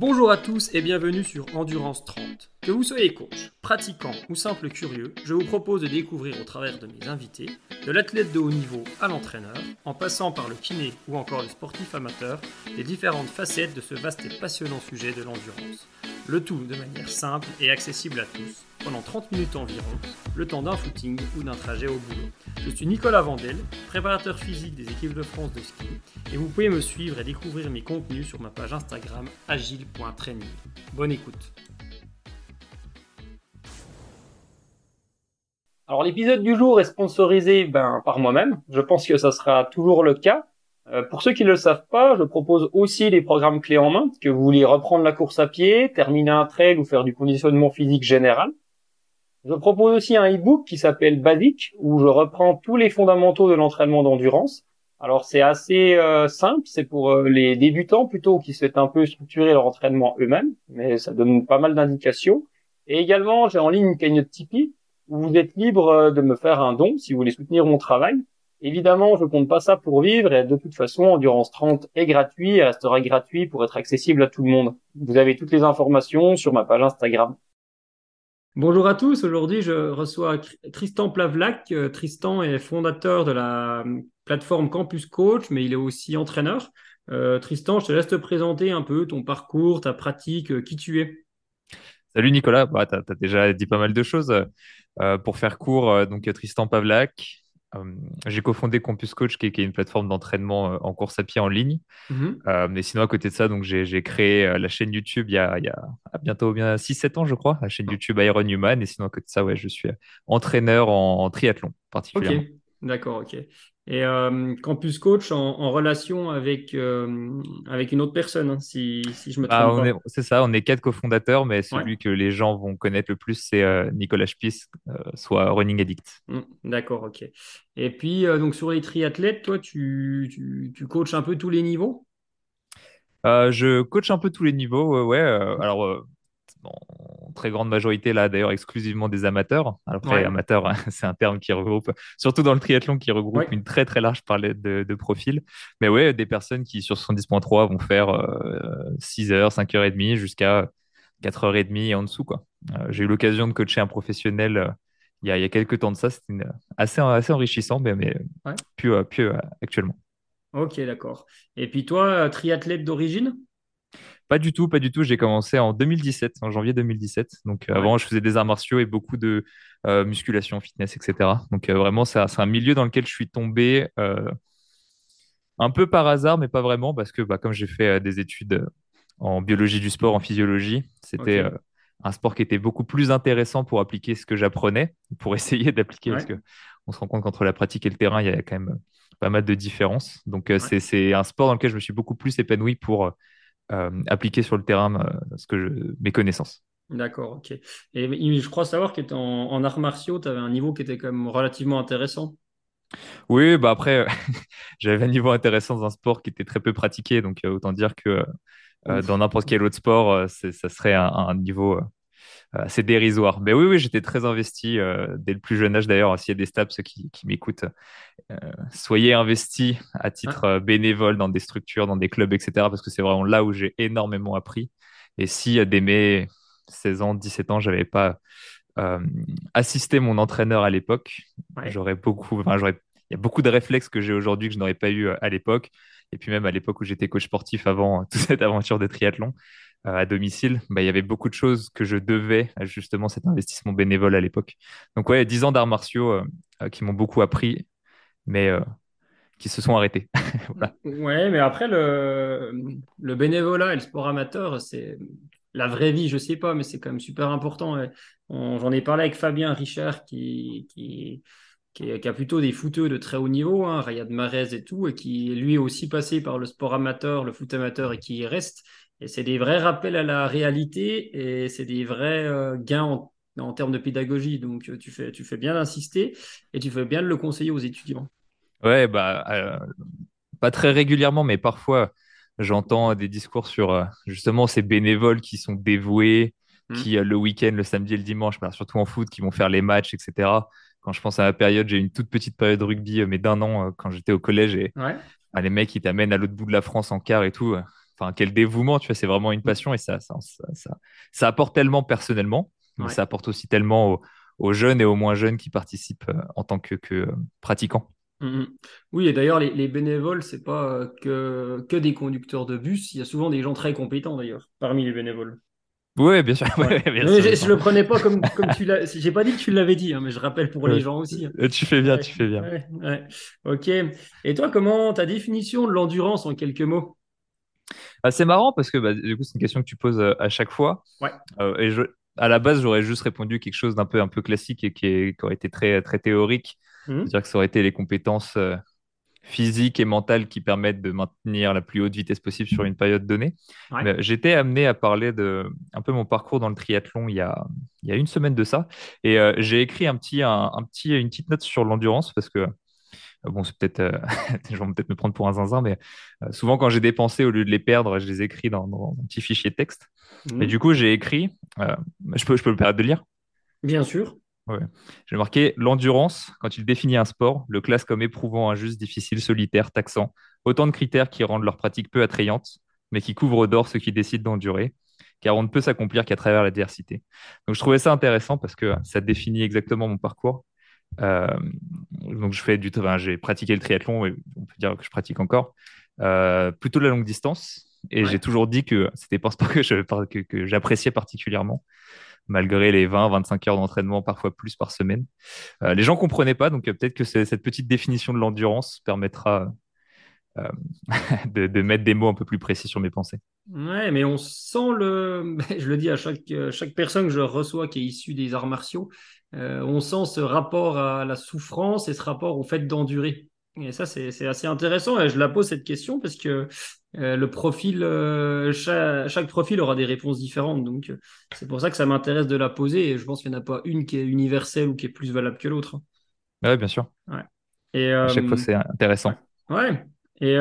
Bonjour à tous et bienvenue sur Endurance 30. Que vous soyez coach, pratiquant ou simple curieux, je vous propose de découvrir au travers de mes invités, de l'athlète de haut niveau à l'entraîneur, en passant par le kiné ou encore le sportif amateur, les différentes facettes de ce vaste et passionnant sujet de l'endurance. Le tout de manière simple et accessible à tous, pendant 30 minutes environ, le temps d'un footing ou d'un trajet au boulot. Je suis Nicolas Vandel, préparateur physique des équipes de France de ski, et vous pouvez me suivre et découvrir mes contenus sur ma page Instagram agile.training. Bonne écoute. Alors l'épisode du jour est sponsorisé ben, par moi-même. Je pense que ça sera toujours le cas. Euh, pour ceux qui ne le savent pas, je propose aussi des programmes clés en main, que vous voulez reprendre la course à pied, terminer un trail ou faire du conditionnement physique général. Je propose aussi un e-book qui s'appelle Basic, où je reprends tous les fondamentaux de l'entraînement d'endurance. Alors c'est assez euh, simple, c'est pour euh, les débutants plutôt qui souhaitent un peu structurer leur entraînement eux-mêmes, mais ça donne pas mal d'indications. Et également, j'ai en ligne une cagnotte Tipeee où vous êtes libre de me faire un don si vous voulez soutenir mon travail. Évidemment, je compte pas ça pour vivre et de toute façon, Endurance 30 est gratuit et restera gratuit pour être accessible à tout le monde. Vous avez toutes les informations sur ma page Instagram. Bonjour à tous, aujourd'hui je reçois Tristan Plavlac. Euh, Tristan est fondateur de la euh, plateforme Campus Coach, mais il est aussi entraîneur. Euh, Tristan, je te laisse te présenter un peu ton parcours, ta pratique, qui tu es. Salut Nicolas, bah, tu as, déjà dit pas mal de choses. pour faire court, donc Tristan Pavlak, j'ai cofondé Campus Coach, qui est, une plateforme d'entraînement en course à pied en ligne. Euh, mais sinon, à côté de ça, donc j'ai créé la chaîne YouTube il y a, il y a bientôt bien 6-7 ans, je crois, la chaîne YouTube Iron Human. Et sinon, à côté de ça, ouais, je suis entraîneur en, triathlon particulièrement. Ok, d'accord, ok. Et euh, Campus Coach en, relation avec, euh, avec une autre personne, hein, si, si, je me bah, trompe. C'est ça, on est quatre cofondateurs, mais celui que les gens vont connaître le plus, c'est euh, Nicolas Spies, soit Running Addict. Mmh, d'accord, ok. Et puis, donc sur les triathlètes, toi, tu, tu, tu coaches un peu tous les niveaux? Je coach un peu tous les niveaux, ouais. alors, en très grande majorité, là d'ailleurs exclusivement des amateurs. Après, amateur, c'est un terme qui regroupe, surtout dans le triathlon, qui regroupe une très très large palette de, de, profils. Mais ouais, des personnes qui sur 70.3 vont faire 6 h 5h30 jusqu'à 4h30 et en dessous. quoi. Euh, j'ai eu l'occasion de coacher un professionnel euh, il, y a, il y a quelques temps de ça. C'était assez, assez enrichissant, mais, mais plus, euh, plus actuellement. Ok, d'accord. Et puis toi, triathlète d'origine? Pas du tout, pas du tout. J'ai commencé en 2017, en janvier 2017. Donc euh, avant, je faisais des arts martiaux et beaucoup de euh, musculation, fitness, etc. Donc euh, vraiment, c'est un milieu dans lequel je suis tombé un peu par hasard, mais pas vraiment, parce que bah, comme j'ai fait des études en biologie du sport, en physiologie, c'était un sport qui était beaucoup plus intéressant pour appliquer ce que j'apprenais, pour essayer d'appliquer, parce que on se rend compte qu'entre la pratique et le terrain, il y a quand même pas mal de différences. Donc c'est un sport dans lequel je me suis beaucoup plus épanoui pour appliquer sur le terrain euh, ce que je, mes connaissances. D'accord, ok. Et je crois savoir qu'en en arts martiaux, tu avais un niveau qui était quand même relativement intéressant. Oui, bah après, j'avais un niveau intéressant dans un sport qui était très peu pratiqué, donc euh, autant dire que dans n'importe quel autre sport, ça serait un niveau euh, c'est dérisoire. Mais oui, oui, j'étais très investi euh, dès le plus jeune âge. D'ailleurs, s'il y a des STAPS qui, qui m'écoutent, euh, soyez investis à titre bénévole dans des structures, dans des clubs, etc. Parce que c'est vraiment là où j'ai énormément appris. Et si dès mes 16 ans, 17 ans, j'avais pas assisté mon entraîneur à l'époque, j'aurais beaucoup, enfin, j'aurais, il y a beaucoup de réflexes que j'ai aujourd'hui que je n'aurais pas eu à l'époque. Et puis même à l'époque où j'étais coach sportif avant toute cette aventure de triathlon, euh, à domicile, bah, il y avait beaucoup de choses que je devais à justement cet investissement bénévole à l'époque. Donc ouais, 10 ans d'arts martiaux euh, euh, qui m'ont beaucoup appris, mais qui se sont arrêtés. Ouais, mais après, le, bénévolat et le sport amateur, c'est la vraie vie, je sais pas, mais c'est quand même super important. J'en ai parlé avec Fabien Richard qui, qui, a plutôt des footeux de très haut niveau, hein, Rayad Marez et tout, et qui lui est aussi passé par le sport amateur, le foot amateur et qui y reste. Et c'est des vrais rappels à la réalité et c'est des vrais euh, gains en, termes de pédagogie. Donc, euh, tu fais, tu fais bien d'insister et tu fais bien de le conseiller aux étudiants. Ouais, bah, euh, pas très régulièrement, mais parfois, j'entends des discours sur justement ces bénévoles qui sont dévoués, mmh. qui le week-end, le samedi et le dimanche, bah, surtout en foot, qui vont faire les matchs, etc. Quand je pense à la période, j'ai une toute petite période rugby, mais d'un an, quand j'étais au collège, et bah, les mecs, ils t'amènent à l'autre bout de la France en quart et tout enfin quel dévouement, tu vois, c'est vraiment une passion et ça, ça, ça, ça, apporte tellement personnellement, mais ça apporte aussi tellement aux, jeunes et aux moins jeunes qui participent en tant que, que pratiquants. Mm, mm. Oui, et d'ailleurs, les, les, bénévoles, c'est pas que, que des conducteurs de bus. Il y a souvent des gens très compétents, d'ailleurs, parmi les bénévoles. Oui, bien sûr. je, ne le prenais pas comme, comme tu l'as. J'ai pas dit que tu l'avais dit, hein, mais je rappelle pour les gens aussi. Hein. Euh, tu fais bien, tu fais bien. Ok. Et toi, comment ta définition de l'endurance en quelques mots? Bah, C'est marrant parce que bah, du coup, c'est une question que tu poses euh, à chaque fois. Ouais. Euh, et je, à la base, j'aurais juste répondu quelque chose d'un peu, un peu classique et qui, est, qui aurait été très, très théorique. Mmh. C'est-à-dire que ça aurait été les compétences physiques et mentales qui permettent de maintenir la plus haute vitesse possible sur une période donnée. J'étais amené à parler de un peu mon parcours dans le triathlon il y a, il y a une semaine de ça. Et euh, j'ai écrit un petit, un, petit, une petite note sur l'endurance parce que, euh, bon, c'est peut-être, euh, je vais peut-être me prendre pour un zinzin, mais souvent quand j'ai dépensé, au lieu de les perdre, je les écris dans, dans un petit fichier de texte. Et mmh. du coup, j'ai écrit, je, peux, je peux me permettre de lire? Bien sûr. J'ai marqué l'endurance, quand il définit un sport, le classe comme éprouvant, injuste, difficile, solitaire, taxant. Autant de critères qui rendent leur pratique peu attrayante, mais qui couvrent d'or ceux qui décident d'endurer, car on ne peut s'accomplir qu'à travers l'adversité. Donc je trouvais ça intéressant parce que ça définit exactement mon parcours. Euh, donc je fais du, j'ai pratiqué le triathlon et on peut dire que je pratique encore euh, plutôt la longue distance. Et j'ai toujours dit que c'était pas un sport que, que j'appréciais particulièrement malgré les 20-25 heures d'entraînement, parfois plus par semaine. Euh, les gens ne comprenaient pas, donc euh, peut-être que cette petite définition de l'endurance permettra euh, de, mettre des mots un peu plus précis sur mes pensées. Ouais, mais on sent le. Je le dis à chaque, chaque personne que je reçois qui est issue des arts martiaux, on sent ce rapport à la souffrance et ce rapport au fait d'endurer. Et ça, c'est assez intéressant. Et je la pose cette question parce que euh, le profil, euh, chaque, profil aura des réponses différentes. Donc, euh, c'est pour ça que ça m'intéresse de la poser. Et je pense qu'il n'y en a pas une qui est universelle ou qui est plus valable que l'autre. Oui, bien sûr. Ouais. Et, à chaque fois, c'est intéressant. Ouais. Et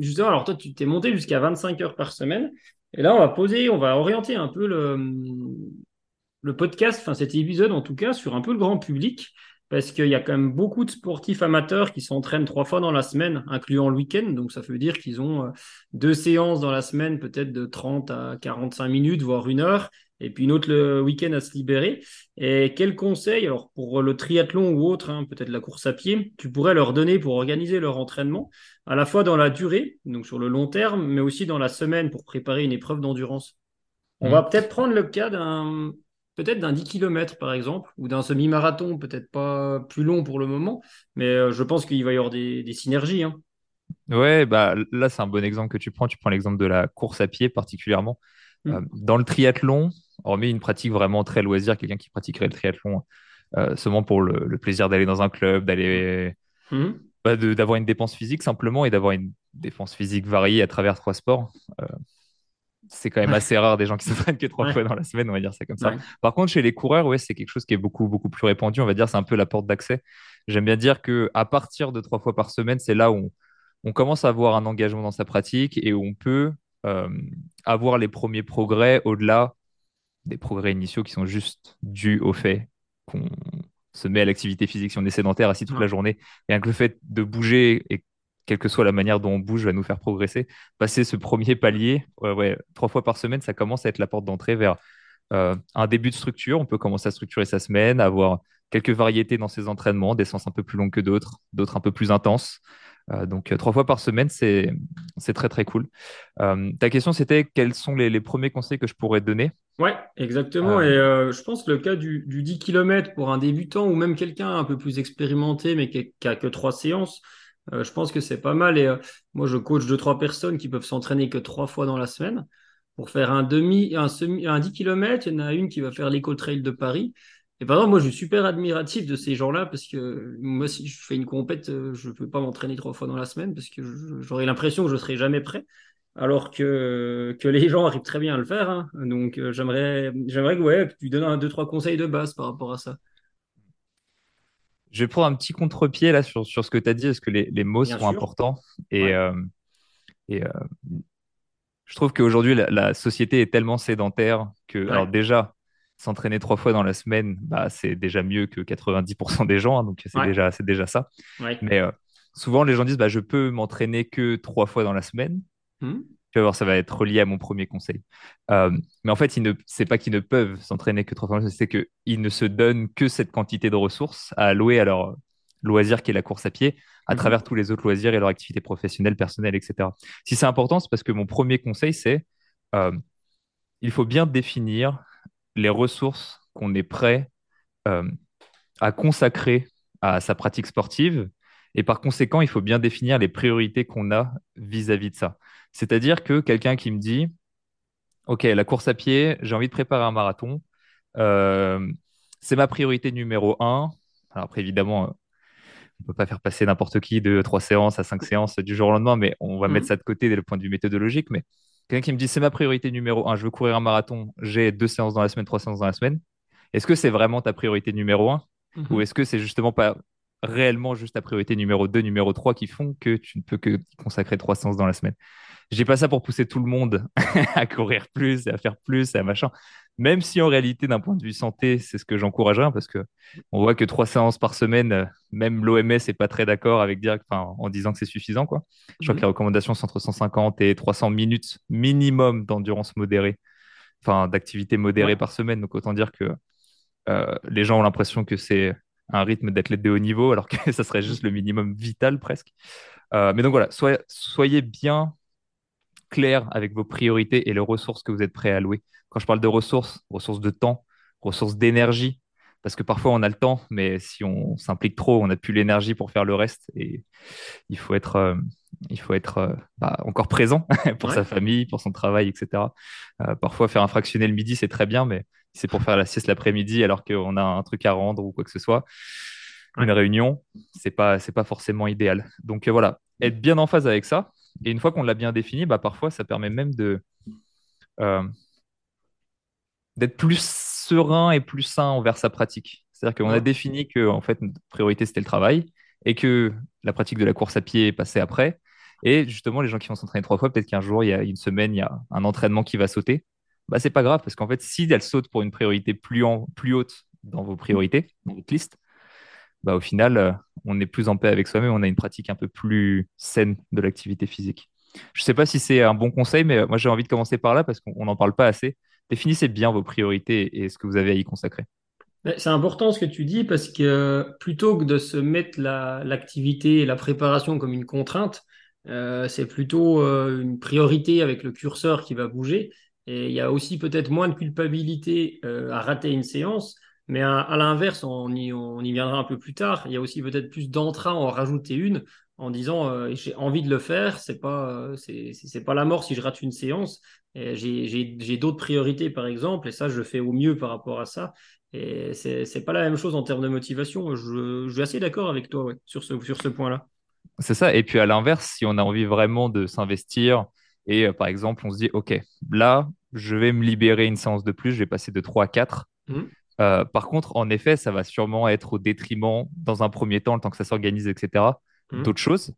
justement, alors toi, tu t'es monté jusqu'à 25 heures par semaine. Et là, on va poser, on va orienter un peu le, le podcast, enfin cet épisode en tout cas, sur un peu le grand public parce qu'il y a quand même beaucoup de sportifs amateurs qui s'entraînent trois fois dans la semaine, incluant le week-end. Donc, ça veut dire qu'ils ont euh, deux séances dans la semaine, peut-être de 30 à 45 minutes, voire une heure, et puis une autre le week-end à se libérer. Et quels conseils, alors pour le triathlon ou autre, hein, peut-être la course à pied, tu pourrais leur donner pour organiser leur entraînement, à la fois dans la durée, donc sur le long terme, mais aussi dans la semaine pour préparer une épreuve d'endurance? On mmh. va peut-être prendre le cas d'un peut-être d'un 10 km par exemple, ou d'un semi-marathon, peut-être pas plus long pour le moment, mais euh, je pense qu'il va y avoir des, synergies. Hein. Ouais, bah, là c'est un bon exemple que tu prends. Tu prends l'exemple de la course à pied particulièrement. Mm. Euh, dans le triathlon, hormis une pratique vraiment très loisir, quelqu'un qui pratiquerait le triathlon euh, seulement pour le, plaisir d'aller dans un club, d'aller mm. bah, d'avoir une dépense physique simplement et d'avoir une dépense physique variée à travers trois sports c'est quand même assez rare des gens qui s'entraînent que trois fois dans la semaine, on va dire ça comme ça. Par contre, chez les coureurs, ouais, c'est quelque chose qui est beaucoup, beaucoup plus répandu. On va dire c'est un peu la porte d'accès. J'aime bien dire que à partir de trois fois par semaine, c'est là où on, commence à avoir un engagement dans sa pratique et où on peut euh, avoir les premiers progrès au-delà des progrès initiaux qui sont juste dus au fait qu'on se met à l'activité physique si on est sédentaire assis toute la journée. Et que le fait de bouger et quelle que soit la manière dont on bouge, va nous faire progresser. Passer ce premier palier, ouais, trois fois par semaine, ça commence à être la porte d'entrée vers euh, un début de structure. On peut commencer à structurer sa semaine, avoir quelques variétés dans ses entraînements, des sens un peu plus longs que d'autres, d'autres un peu plus intenses. Euh, donc, euh, trois fois par semaine, c'est très, très cool. ta question, c'était quels sont les, premiers conseils que je pourrais donner? Ouais, exactement. Et je pense que le cas du, 10 km pour un débutant ou même quelqu'un un peu plus expérimenté, mais qui n'a que trois séances, euh, je pense que c'est pas mal. Et euh, moi, je coach deux, trois personnes qui peuvent s'entraîner que trois fois dans la semaine. Pour faire un demi, un semi, un 10 km, il y en a une qui va faire l'éco trail de Paris. Et par exemple, moi, je suis super admiratif de ces gens-là parce que moi, si je fais une compète, euh, je ne peux pas m'entraîner trois fois dans la semaine parce que j'aurais l'impression que je ne serai jamais prêt. Alors que, que les gens arrivent très bien à le faire. Hein. Donc, j'aimerais, j'aimerais que, ouais, tu donnes un, deux, trois conseils de base par rapport à ça. Je vais prendre un petit contre-pied là sur, sur ce que tu as dit, parce que les, les mots sont importants. Et, euh, et euh, je trouve qu'aujourd'hui, la, société est tellement sédentaire que, alors déjà, s'entraîner trois fois dans la semaine, bah, c'est déjà mieux que 90% des gens, hein, donc c'est déjà, déjà ça. Mais euh, souvent, les gens disent, bah, je peux m'entraîner que trois fois dans la semaine. Mmh. Tu vas voir, ça va être relié à mon premier conseil. Euh, mais en fait, ce n'est pas qu'ils ne peuvent s'entraîner que trois fois, c'est qu'ils ne se donnent que cette quantité de ressources à allouer à leur loisir qui est la course à pied, à mhm. travers tous les autres loisirs et leur activité professionnelle, personnelle, etc. Si c'est important, c'est parce que mon premier conseil, c'est euh, il faut bien définir les ressources qu'on est prêt euh, à consacrer à sa pratique sportive. Et par conséquent, il faut bien définir les priorités qu'on a vis-à-vis de ça. C'est-à-dire que quelqu'un qui me dit, OK, la course à pied, j'ai envie de préparer un marathon, euh, c'est ma priorité numéro un. Alors après, évidemment, on ne peut pas faire passer n'importe qui de trois séances à cinq séances du jour au lendemain, mais on va mettre mhm. ça de côté dès le point de vue méthodologique. Mais quelqu'un qui me dit, c'est ma priorité numéro un, je veux courir un marathon, j'ai deux séances dans la semaine, trois séances dans la semaine. Est-ce que c'est vraiment ta priorité numéro un ou mhm. est-ce que c'est justement pas réellement juste ta priorité numéro 2, numéro 3 qui font que tu ne peux que consacrer trois séances dans la semaine? J'ai pas ça pour pousser tout le monde à courir plus et à faire plus et à machin. Même si en réalité, d'un point de vue santé, c'est ce que j'encouragerais, parce que on voit que trois séances par semaine, même l'OMS n'est pas très d'accord avec dire, en disant que c'est suffisant. Quoi. Je crois que mhm. les recommandations sont entre 150 et 300 minutes minimum d'endurance modérée, enfin d'activité modérée par semaine. Donc autant dire que euh, les gens ont l'impression que c'est un rythme d'athlète de haut niveau, alors que ça serait juste le minimum vital presque. Euh, mais donc voilà, soyez bien clair avec vos priorités et les ressources que vous êtes prêts à allouer. Quand je parle de ressources, ressources de temps, ressources d'énergie, parce que parfois on a le temps, mais si on s'implique trop, on n'a plus l'énergie pour faire le reste. Et il faut être, euh, il faut être euh, bah, encore présent pour sa famille, pour son travail, etc. Euh, parfois faire un fractionné le midi, c'est très bien, mais c'est pour faire la sieste l'après-midi alors qu'on a un truc à rendre ou quoi que ce soit. Une réunion, c'est pas, c'est pas forcément idéal. Donc voilà, être bien en phase avec ça. Et une fois qu'on l'a bien défini, bah, parfois ça permet même de d'être plus serein et plus sain envers sa pratique. C'est-à-dire qu'on a défini que en fait, notre priorité, c'était le travail et que la pratique de la course à pied est passée après. Et justement, les gens qui vont s'entraîner trois fois, peut-être qu'un jour, il y a une semaine, il y a un entraînement qui va sauter. Bah, c'est pas grave parce qu'en fait, si elle saute pour une priorité plus, en, plus haute dans vos priorités, dans votre liste, bah, au final, euh, on est plus en paix avec soi-même, on a une pratique un peu plus saine de l'activité physique. Je ne sais pas si c'est un bon conseil, mais moi j'ai envie de commencer par là parce qu'on n'en parle pas assez définissez bien vos priorités et ce que vous avez à y consacrer. C'est important ce que tu dis parce que plutôt que de se mettre l'activité et la préparation comme une contrainte, euh, c'est plutôt euh, une priorité avec le curseur qui va bouger. Et il y a aussi peut-être moins de culpabilité à rater une séance. Mais à, l'inverse, on y, on y, viendra un peu plus tard. Il y a aussi peut-être plus d'entrain à en rajouter une en disant euh, j'ai envie de le faire, c'est pas euh, c'est pas la mort si je rate une séance. J'ai d'autres priorités par exemple et ça je fais au mieux par rapport à ça. Et c'est pas la même chose en termes de motivation. Je, je suis assez d'accord avec toi sur ce sur ce point-là. C'est ça. Et puis à l'inverse, si on a envie vraiment de s'investir et euh, par exemple on se dit ok là je vais me libérer une séance de plus, je vais passer de 3 à 4. Mmh. Par contre, en effet, ça va sûrement être au détriment, dans un premier temps, le temps que ça s'organise, etc., Mmh. d'autres choses.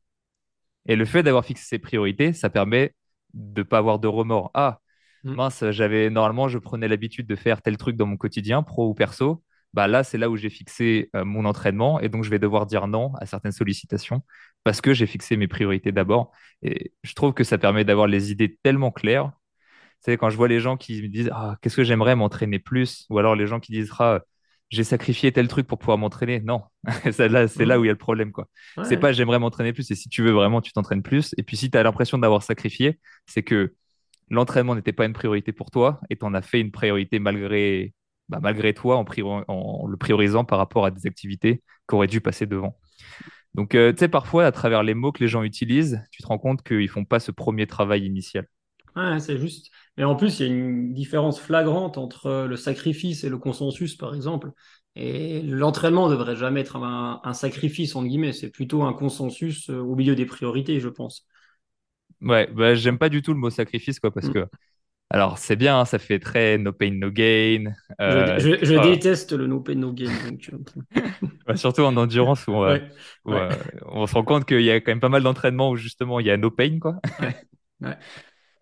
Et le fait d'avoir fixé ses priorités, ça permet de ne pas avoir de remords. Ah, mmh. mince, j'avais normalement, je prenais l'habitude de faire tel truc dans mon quotidien, pro ou perso. Bah là, c'est là où j'ai fixé euh, mon entraînement et donc je vais devoir dire non à certaines sollicitations parce que j'ai fixé mes priorités d'abord. Et je trouve que ça permet d'avoir les idées tellement claires. C'est quand je vois les gens qui me disent ah, qu'est-ce que j'aimerais m'entraîner plus, ou alors les gens qui disent ah, j'ai sacrifié tel truc pour pouvoir m'entraîner. Non, c'est là, là où il y a le problème. quoi. C'est pas j'aimerais m'entraîner plus, et si tu veux vraiment, tu t'entraînes plus. Et puis si tu as l'impression d'avoir sacrifié, c'est que l'entraînement n'était pas une priorité pour toi et tu en as fait une priorité malgré, bah, malgré toi en, en, le priorisant par rapport à des activités qui auraient dû passer devant. Donc, euh, tu sais, parfois, à travers les mots que les gens utilisent, tu te rends compte qu'ils font pas ce premier travail initial. Ouais, c'est juste. Mais en plus, il y a une différence flagrante entre le sacrifice et le consensus, par exemple. Et l'entraînement ne devrait jamais être un, sacrifice, entre guillemets. C'est plutôt un consensus euh, au milieu des priorités, je pense. Ouais, bah, j'aime pas du tout le mot sacrifice, quoi, parce mm. que. Alors, c'est bien, hein, ça fait très no pain, no gain. Euh, je, déteste le no pain, no gain. Euh. surtout en endurance, où, on se rend compte qu'il y a quand même pas mal d'entraînements où justement il y a no pain, quoi. Ouais.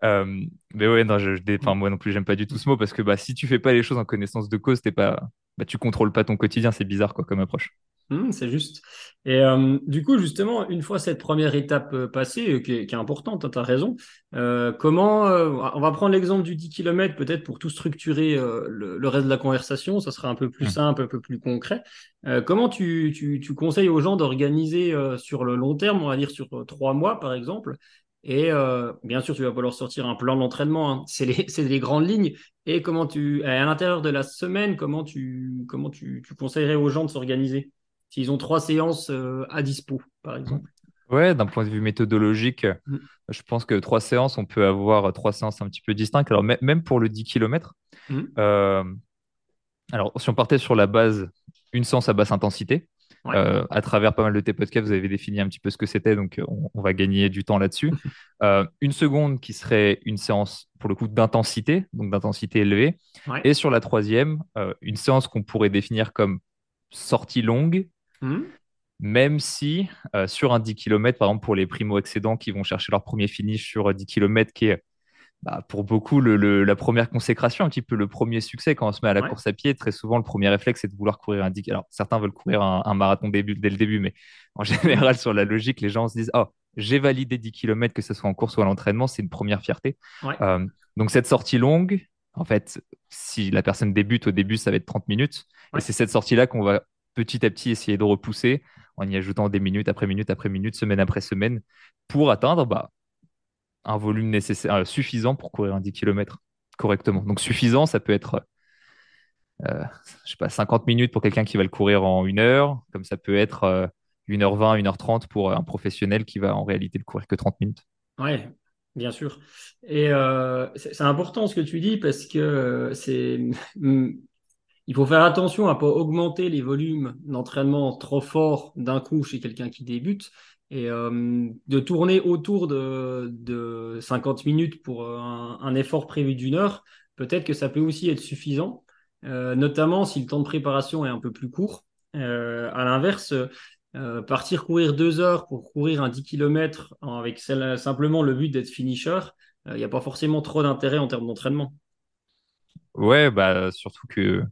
Euh, mais ouais, non, je, enfin, moi non plus, j'aime pas du tout ce mot parce que bah, si tu fais pas les choses en connaissance de cause, t'es pas, bah, tu contrôles pas ton quotidien. C'est bizarre quoi, comme approche. Mmh, c'est juste. Et euh, du coup, justement, une fois cette première étape euh, passée, qui, est, importante, hein, tu as raison, comment, on va prendre l'exemple du 10 km peut-être pour tout structurer le, reste de la conversation, ça sera un peu plus mmh. simple, un peu plus concret. comment tu, tu, conseilles aux gens d'organiser sur le long terme, on va dire sur trois mois par exemple, et bien sûr, tu vas pas leur sortir un plan d'entraînement, hein. c'est les, les, grandes lignes. Et comment tu, à l'intérieur de la semaine, comment tu, comment tu, tu conseillerais aux gens de s'organiser S'ils ont trois séances euh, à dispo, par exemple? Ouais, d'un point de vue méthodologique, mm. je pense que trois séances, on peut avoir trois séances un petit peu distinctes. Alors, même pour le 10 km, mm. euh, alors si on partait sur la base, une séance à basse intensité, euh, à travers pas mal de tes podcasts, vous avez défini un petit peu ce que c'était, donc on, va gagner du temps là-dessus. une seconde qui serait une séance pour le coup d'intensité, donc d'intensité élevée. Et sur la troisième, une séance qu'on pourrait définir comme sortie longue, Hmm. Même si euh, sur un 10 km, par exemple pour les primo-excédents qui vont chercher leur premier finish sur 10 km, qui est bah, pour beaucoup la première consécration, un petit peu le premier succès quand on se met à la course à pied, très souvent le premier réflexe c'est de vouloir courir un 10 Alors certains veulent courir un, marathon dès le début, mais en général sur la logique, les gens se disent oh j'ai validé 10 km, que ce soit en course ou à l'entraînement, c'est une première fierté. Euh, donc cette sortie longue, en fait, si la personne débute au début, ça va être 30 minutes. Et c'est cette sortie-là qu'on va petit à petit essayer de repousser en y ajoutant des minutes après minute après minute, semaine après semaine, pour atteindre bah, un volume nécessaire, euh, suffisant pour courir un 10 km correctement. Donc suffisant, ça peut être euh, je sais pas, 50 minutes pour quelqu'un qui va le courir en une heure, comme ça peut être 1h20, euh, 1h30 pour un professionnel qui va en réalité le courir que 30 minutes. Oui, bien sûr. Et c'est important ce que tu dis parce que c'est il faut faire attention à ne pas augmenter les volumes d'entraînement trop forts d'un coup chez quelqu'un qui débute et euh, de tourner autour de, 50 minutes pour euh, un, effort prévu d'une heure, peut-être que ça peut aussi être suffisant, euh, notamment si le temps de préparation est un peu plus court. à l'inverse, partir courir deux heures pour courir un 10 km avec simplement le but d'être finisher, il n'y a pas forcément trop d'intérêt en termes d'entraînement. Ouais, bah surtout que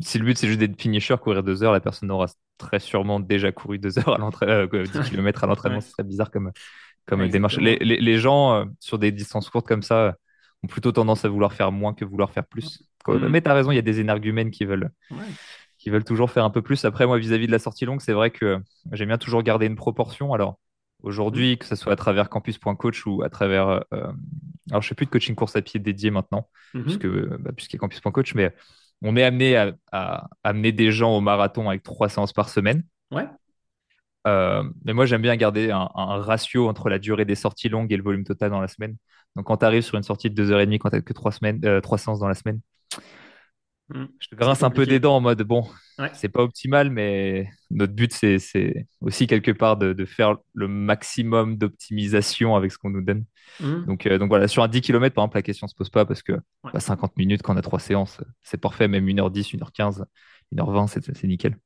si le but c'est juste d'être finisher, courir deux heures, la personne aura très sûrement déjà couru deux heures à l'entraînement, 10 km à l'entraînement, ce serait bizarre comme, comme démarche. Les, les, les, gens euh, sur des distances courtes comme ça ont plutôt tendance à vouloir faire moins que vouloir faire plus. Mm. Mais tu as raison, il y a des énergumènes qui veulent, qui veulent toujours faire un peu plus. Après, moi, vis-à-vis de la sortie longue, c'est vrai que j'aime bien toujours garder une proportion. Alors, aujourd'hui, mm. que ce soit à travers campus.coach ou à travers. Euh, alors, je ne fais plus de coaching course à pied dédié maintenant, mm-hmm. puisque, bah, puisqu'il y a campus.coach, mais on est amené à, amener des gens au marathon avec trois séances par semaine. Ouais. Euh, mais moi, j'aime bien garder un, ratio entre la durée des sorties longues et le volume total dans la semaine. Donc, quand tu arrives sur une sortie de 2h30, quand tu n'as que trois, semaines, euh, trois séances dans la semaine, hmm. je te grince un peu des dents en mode bon, c'est pas optimal, mais notre but, c'est aussi quelque part de, faire le maximum d'optimisation avec ce qu'on nous donne. Mmh. Donc, euh, donc voilà, sur un 10 km, par exemple, la question ne se pose pas parce que 50 bah, minutes, quand on a trois séances, c'est parfait, même 1h10, 1h15, 1h20, c'est nickel.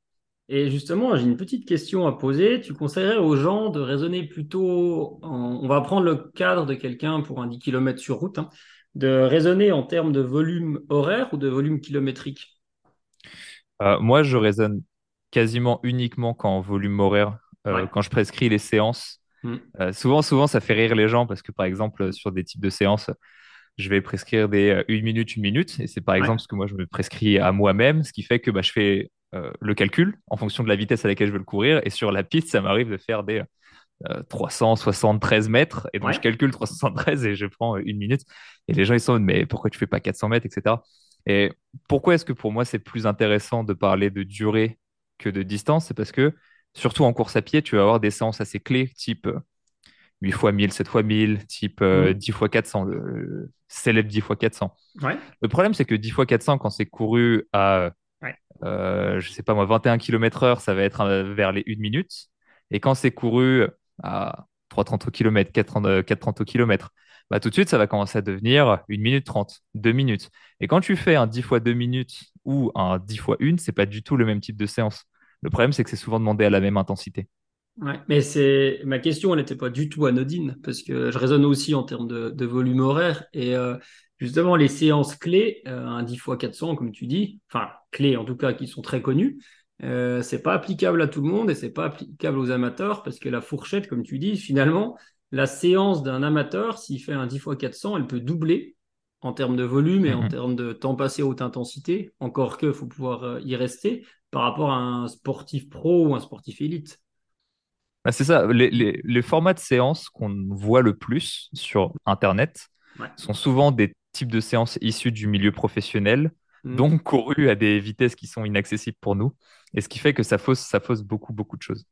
Et justement, j'ai une petite question à poser. Tu conseillerais aux gens de raisonner plutôt, on va prendre le cadre de quelqu'un pour un 10 km sur route, hein, de raisonner en termes de volume horaire ou de volume kilométrique? Euh, moi, je raisonne quasiment uniquement qu'en volume horaire, euh, quand je prescris les séances. Hmm. Euh, souvent, souvent, ça fait rire les gens parce que, par exemple, sur des types de séances, je vais prescrire des une minute, une minute. Et c'est par exemple ce que moi, je me prescris à moi-même, ce qui fait que bah, je fais le calcul en fonction de la vitesse à laquelle je veux le courir. Et sur la piste, ça m'arrive de faire des 373 mètres. Et donc, je calcule 373 et je prends une minute. Et les gens, ils sont, mais pourquoi tu fais pas 400 mètres, etc. Et pourquoi est-ce que pour moi c'est plus intéressant de parler de durée que de distance? C'est parce que, surtout en course à pied, tu vas avoir des séances assez clés, type 8 x 1000, 7 x 1000, type 10 x 400, le célèbre 10 x 400. Le problème, c'est que 10 x 400, quand c'est couru à, euh, je sais pas moi, 21 km/h, ça va être euh, vers les 1 minute. Et quand c'est couru à 3,30 au km, 4,30 au km, bah, tout de suite, ça va commencer à devenir 1 minute 30, 2 minutes. Et quand tu fais un 10 fois 2 minutes ou un 10 fois 1, c'est pas du tout le même type de séance. Le problème, c'est que c'est souvent demandé à la même intensité. Ma question, elle n'était pas du tout anodine parce que je raisonne aussi en termes de, volume horaire et euh, justement les séances clés, euh, un 10 fois 400 comme tu dis, enfin clés en tout cas qui sont très connues, euh, c'est pas applicable à tout le monde et c'est pas applicable aux amateurs parce que la fourchette, comme tu dis, finalement, la séance d'un amateur, s'il fait un 10 x 400, elle peut doubler en termes de volume et en Mhm. termes de temps passé à haute intensité, encore que faut pouvoir euh, y rester par rapport à un sportif pro ou un sportif élite. Bah, c'est ça, les, les- les formats de séances qu'on voit le plus sur Internet Ouais. sont souvent des types de séances issues du milieu professionnel, Mhm. donc courues à des vitesses qui sont inaccessibles pour nous, et ce qui fait que ça fausse, ça fausse beaucoup, beaucoup de choses.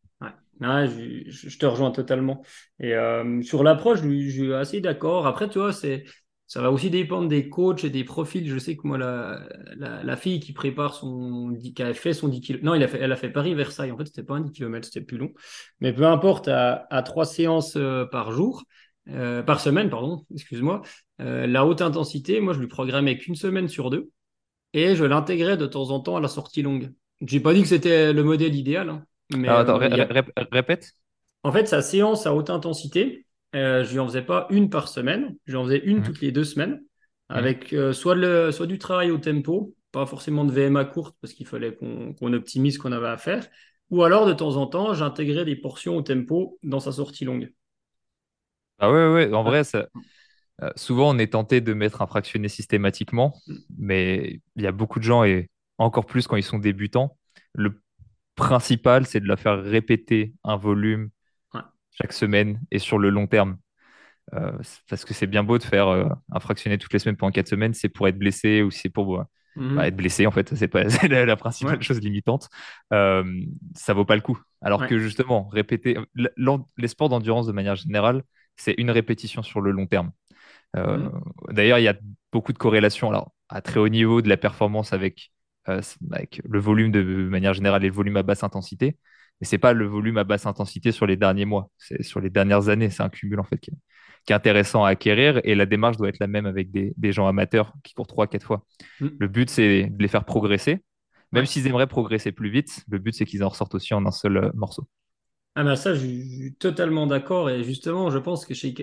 Ouais, je, te rejoins totalement. Et euh, sur l'approche, je, suis assez d'accord. Après, tu vois, c'est, ça va aussi dépendre des coachs et des profils. Je sais que moi, la, la, la fille qui prépare son, qui a fait son 10 km, non, il a fait, elle a fait Paris-Versailles. En fait, c'était pas un 10 km, c'était plus long. Mais peu importe, à, à trois séances euh, par jour, euh, par semaine, pardon, excuse-moi, euh, la haute intensité, moi, je lui programmais qu'une semaine sur deux et je l'intégrais de temps en temps à la sortie longue. J'ai pas dit que c'était le modèle idéal, hein, mais Alors, attends, euh, ré- il y a- ré- répète. en fait, sa séance à haute intensité, euh, je lui en faisais pas une par semaine, je lui en faisais une Mhm. toutes les deux semaines, Mhm. avec euh, soit, le, soit du travail au tempo, pas forcément de VMA courte, parce qu'il fallait qu'on optimise ce qu'on avait à faire, ou alors de temps en temps, j'intégrais des portions au tempo dans sa sortie longue. Ah ouais, ouais, en Ouais. vrai, ça, euh, souvent on est tenté de mettre un fractionné systématiquement, mais il y a beaucoup de gens, et encore plus quand ils sont débutants, le principal, c'est de la faire répéter un volume Ouais. chaque semaine et sur le long terme. Euh, parce que c'est bien beau de faire euh, un fractionné toutes les semaines pendant quatre semaines, c'est pour être blessé ou c'est pour euh, Mhm. bah, être blessé en fait, c'est pas la, la principale Ouais. chose limitante. Euh, ça vaut pas le coup. Alors Ouais. que justement, répéter les sports d'endurance de manière générale, c'est une répétition sur le long terme. Euh, Mhm. D'ailleurs, il y a beaucoup de corrélations alors à très haut niveau de la performance avec, euh, avec le volume de manière générale et le volume à basse intensité. Mais c'est pas le volume à basse intensité sur les derniers mois, c'est sur les dernières années. C'est un cumul en fait qui est, qui est intéressant à acquérir et la démarche doit être la même avec des, des gens amateurs qui courent trois, quatre fois. Mhm. Le but, c'est de les faire progresser. Même Ouais. s'ils aimeraient progresser plus vite, le but, c'est qu'ils en ressortent aussi en un seul euh, morceau. Ah ben ça, je suis totalement d'accord. Et justement, je pense que chez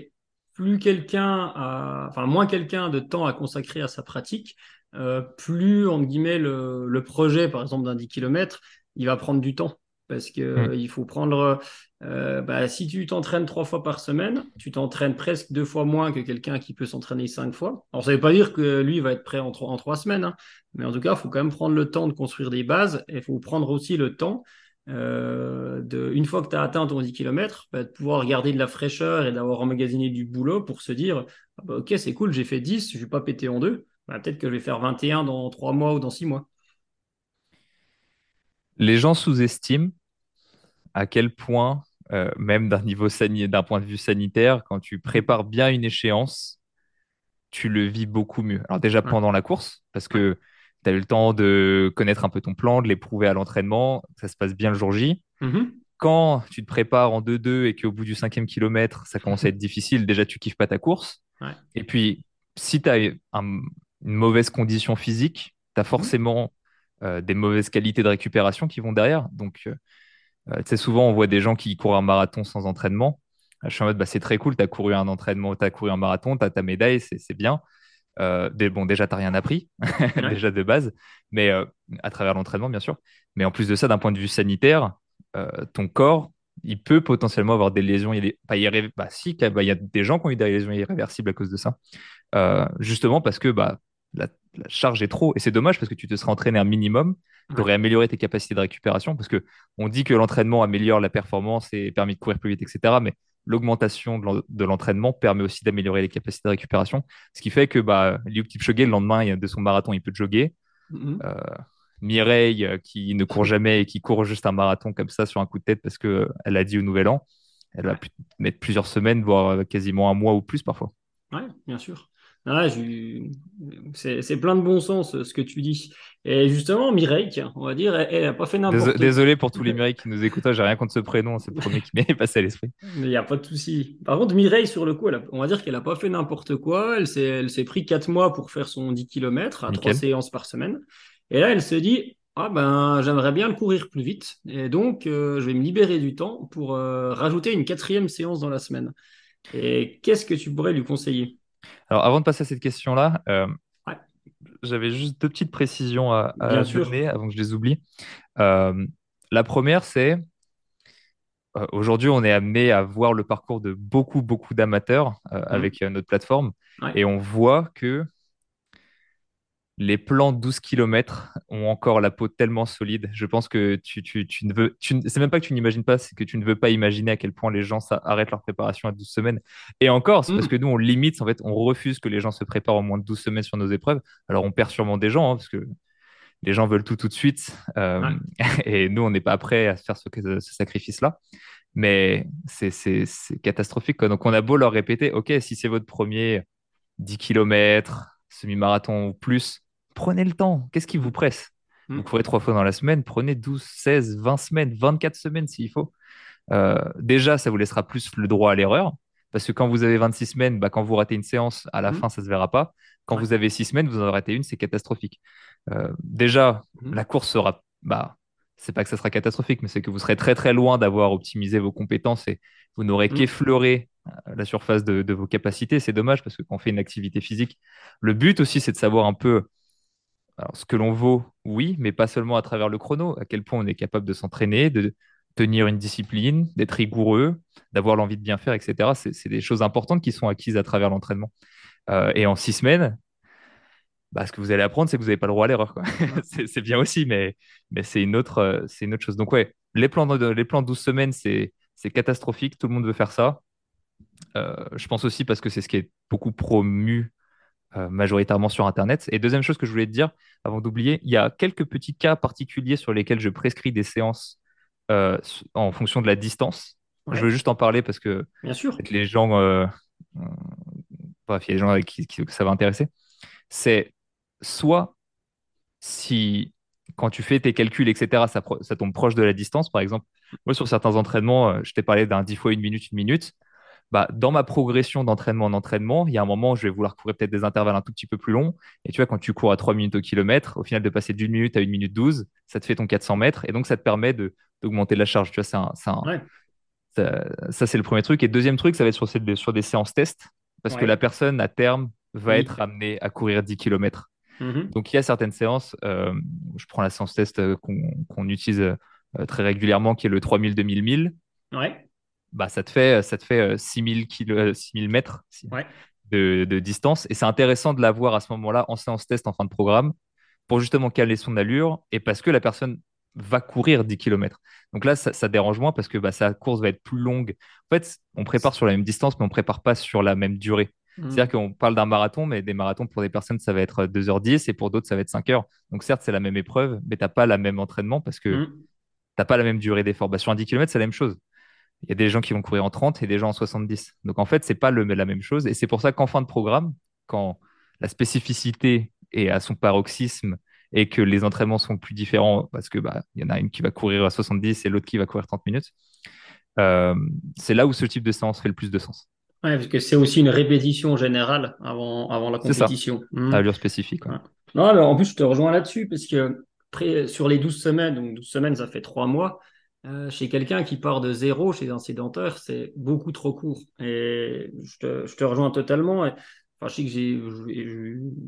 plus quelqu'un a, enfin moins quelqu'un de temps à consacrer à sa pratique, euh, plus, entre guillemets, le, le projet, par exemple, d'un 10 km, il va prendre du temps. Parce que Mm. euh, il faut prendre, euh, bah, si tu t'entraînes trois fois par semaine, tu t'entraînes presque deux fois moins que quelqu'un qui peut s'entraîner cinq fois. Alors, ça ne veut pas dire que lui va être prêt en, trois- en trois semaines, hein. mais en tout cas, il faut quand même prendre le temps de construire des bases et il faut prendre aussi le temps euh, de, une fois que tu as atteint ton 10 km, bah, de pouvoir garder de la fraîcheur et d'avoir emmagasiné du boulot pour se dire ah bah, Ok, c'est cool, j'ai fait 10, je ne vais pas péter en deux. Bah, Peut-être que je vais faire 21 dans 3 mois ou dans 6 mois. Les gens sous-estiment à quel point, euh, même d'un niveau d'un point de vue sanitaire, quand tu prépares bien une échéance, tu le vis beaucoup mieux. Alors déjà pendant la course, parce que tu as eu le temps de connaître un peu ton plan, de l'éprouver à l'entraînement, ça se passe bien le jour J. Mhm. Quand tu te prépares en 2-2 et qu'au bout du cinquième kilomètre, ça commence à être difficile, déjà tu kiffes pas ta course. Ouais. Et puis, si tu as une mauvaise condition physique, tu as Mhm. forcément euh, des mauvaises qualités de récupération qui vont derrière. Donc, euh, euh, tu sais, souvent, on voit des gens qui courent un marathon sans entraînement. Je suis en mode, bah, c'est très cool, tu as couru un entraînement, tu as couru un marathon, tu as ta médaille, c'est bien. Euh, dé- bon, déjà, tu n'as rien appris, Ouais. déjà de base, mais euh, à travers l'entraînement, bien sûr. Mais en plus de ça, d'un point de vue sanitaire, euh, ton corps, il peut potentiellement avoir des lésions. Il y a des, pas irré- bah, si, bah, il y a des gens qui ont eu des lésions irréversibles à cause de ça. Justement parce que bah, la, la charge est trop. Et c'est dommage parce que tu te serais entraîné un minimum, tu Ouais. aurais amélioré tes capacités de récupération. Parce que on dit que l'entraînement améliore la performance et permet de courir plus vite, etc. Mais l'augmentation de l'en- de l'entraînement permet aussi d'améliorer les capacités de récupération. Ce qui fait que bah, Eliud Kipchoge, le lendemain de son marathon, il peut jogger. Mhm. Euh, Mireille, euh, qui ne court jamais et qui court juste un marathon comme ça sur un coup de tête parce qu'elle a dit au Nouvel An, elle va mettre plusieurs semaines, voire euh, quasiment un mois ou plus parfois. Ouais, bien sûr. Ah, c'est plein de bon sens ce que tu dis. Et justement, Mireille, tiens, on va dire, elle n'a pas fait n'importe quoi. Désolé pour tous les Mireilles qui nous écoutent, j'ai rien contre ce prénom, c'est le premier qui m'est passé à l'esprit. Il n'y a pas de souci. Par contre, Mireille, sur le coup, elle a- on va dire qu'elle n'a pas fait n'importe quoi. Elle s'est, pris 4 mois pour faire son 10 km à 3 Nickel. séances par semaine. Et là, elle se dit, ah ben, j'aimerais bien le courir plus vite. Et donc, euh, je vais me libérer du temps pour euh, rajouter une quatrième séance dans la semaine. Et qu'est-ce que tu pourrais lui conseiller? Alors avant de passer à cette question-là, euh, Ouais. j'avais juste deux petites précisions à, donner avant que je les oublie. Euh, la première, c'est euh, aujourd'hui, on est amené à voir le parcours de beaucoup, beaucoup d'amateurs mmh. avec notre plateforme. Et on voit que les plans 12 km ont encore la peau tellement solide. Je pense que tu, ne veux. c'est même pas que tu n'imagines pas, c'est que tu ne veux pas imaginer à quel point les gens arrêtent leur préparation à 12 semaines. Et encore, c'est parce mm. que nous, on limite, en fait, on refuse que les gens se préparent au moins de 12 semaines sur nos épreuves. Alors, on perd sûrement des gens, hein, parce que les gens veulent tout tout de suite. Euh, et nous, on n'est pas prêts à faire ce, ce sacrifice-là. Mais c'est catastrophique. Donc, on a beau leur répéter, OK, si c'est votre premier 10 km, semi-marathon ou plus, prenez le temps. Qu'est-ce qui vous presse? Vous courez trois fois dans la semaine, prenez 12, 16, 20 semaines, 24 semaines s'il faut. Euh, déjà, ça vous laissera plus le droit à l'erreur. Parce que quand vous avez 26 semaines, bah, quand vous ratez une séance, à la mmh. fin, ça ne se verra pas. Quand vous avez 6 semaines, vous en ratez une, c'est catastrophique. Euh, déjà, mmh. la course sera. Bah, c'est pas que ça sera catastrophique, mais c'est que vous serez très très loin d'avoir optimisé vos compétences et vous n'aurez mmh. qu'effleuré euh, la surface de, de, vos capacités. C'est dommage parce que quand on fait une activité physique, le but aussi, c'est de savoir un peu alors, ce que l'on vaut, oui, mais pas seulement à travers le chrono, à quel point on est capable de s'entraîner, de tenir une discipline, d'être rigoureux, d'avoir l'envie de bien faire, etc. C'est des choses importantes qui sont acquises à travers l'entraînement. Euh, et en six semaines, bah, ce que vous allez apprendre, c'est que vous n'avez pas le droit à l'erreur. c'est bien aussi, mais, mais c'est une, autre, euh, une autre chose. Donc, ouais, les plans de, les plans 12 semaines, c'est catastrophique. Tout le monde veut faire ça. Euh, je pense aussi parce que c'est ce qui est beaucoup promu euh, majoritairement sur Internet. Et deuxième chose que je voulais te dire, avant d'oublier, il y a quelques petits cas particuliers sur lesquels je prescris des séances euh, en fonction de la distance. Je veux juste en parler parce que Bien sûr. les gens, euh, bref, il y a des gens avec qui, ça va intéresser. C'est soit si quand tu fais tes calculs, etc., ça, ça, tombe proche de la distance. Par exemple, moi, sur certains entraînements, je t'ai parlé d'un 10 fois une minute, une minute bah, dans ma progression d'entraînement en entraînement, il y a un moment où je vais vouloir courir peut-être des intervalles un tout petit peu plus longs. Et tu vois, quand tu cours à 3 minutes au kilomètre, au final, de passer d'une minute à une minute 12, ça te fait ton 400 mètres. Et donc, ça te permet d'augmenter la charge. Tu vois, c'est un, ça, c'est le premier truc. Et deuxième truc, ça va être sur, sur des séances tests. Parce que la personne, à terme, va être amenée à courir 10 km. Mm-hmm. Donc, il y a certaines séances. Euh, je prends la séance test euh, qu'on utilise euh, très régulièrement, qui est le 3000, 2000, 1000. Ouais bah, ça te fait, ça te fait 6000, kilo, 6000 mètres de, distance. Et c'est intéressant de l'avoir à ce moment-là en séance test en fin de programme pour justement caler son allure et parce que la personne va courir 10 km. Donc là, ça, dérange moins parce que bah, sa course va être plus longue. En fait, on prépare sur la même distance, mais on ne prépare pas sur la même durée. Mmh. C'est-à-dire qu'on parle d'un marathon, mais des marathons pour des personnes, ça va être 2h10 et pour d'autres, ça va être 5 h Donc certes, c'est la même épreuve, mais tu n'as pas la même entraînement parce que mmh. tu n'as pas la même durée d'effort. Bah, sur un 10 km, c'est la même chose il y a des gens qui vont courir en 30 et des gens en 70. Donc en fait, c'est pas le, la même chose. Et c'est pour ça qu'en fin de programme, quand la spécificité est à son paroxysme et que les entraînements sont plus différents, parce que bah, y en a une qui va courir à 70 et l'autre qui va courir 30 minutes, euh, c'est là où ce type de séance fait le plus de sens. Oui, parce que c'est aussi une répétition générale avant, avant la compétition. C'est ça, mmh. allure spécifique. Non, alors, en plus, je te rejoins là-dessus, parce que sur les 12 semaines, donc 12 semaines, ça fait 3 mois, euh, chez quelqu'un qui part de zéro, chez un sédentaire, c'est beaucoup trop court. Et je te, je te rejoins totalement. enfin, je sais que j'ai,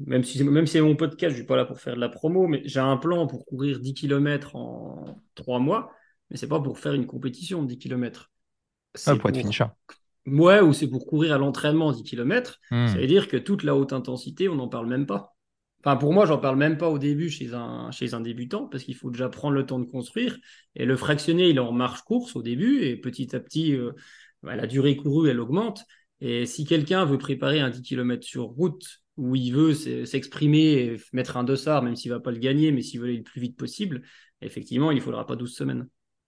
même si, même si c'est mon podcast, je suis pas là pour faire de la promo, mais j'ai un plan pour courir 10 km en 3 mois, mais c'est pas pour faire une compétition de 10 km. C'est ah, pour, être finisher. Ouais, ou c'est pour courir à l'entraînement 10 km. Hmm. Ça veut dire que toute la haute intensité, on n'en parle même pas. Enfin, pour moi, j'en parle même pas au début chez un, chez un débutant, parce qu'il faut déjà prendre le temps de construire. Et le fractionner, il est en marche course au début, et petit à petit, euh, bah, la durée courue, elle augmente. Et si quelqu'un veut préparer un 10 km sur route, où il veut s'exprimer et mettre un dossard, même s'il va pas le gagner, mais s'il veut aller le plus vite possible, effectivement, il ne faudra pas 12 semaines.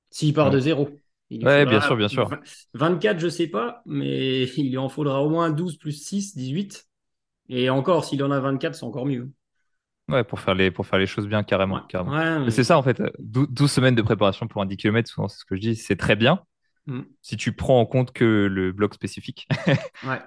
S'il part de zéro. Oui, bien sûr, bien sûr. 24, je sais pas, mais il en faudra au moins 12 plus 6, 18. Et encore, s'il en a 24, c'est encore mieux. Ouais, pour faire les, pour faire les choses bien, carrément. carrément. C'est ça, en fait, 12, semaines de préparation pour un 10 km, souvent, c'est ce que je dis, c'est très bien. Mm. Si tu prends en compte que le bloc spécifique. ouais.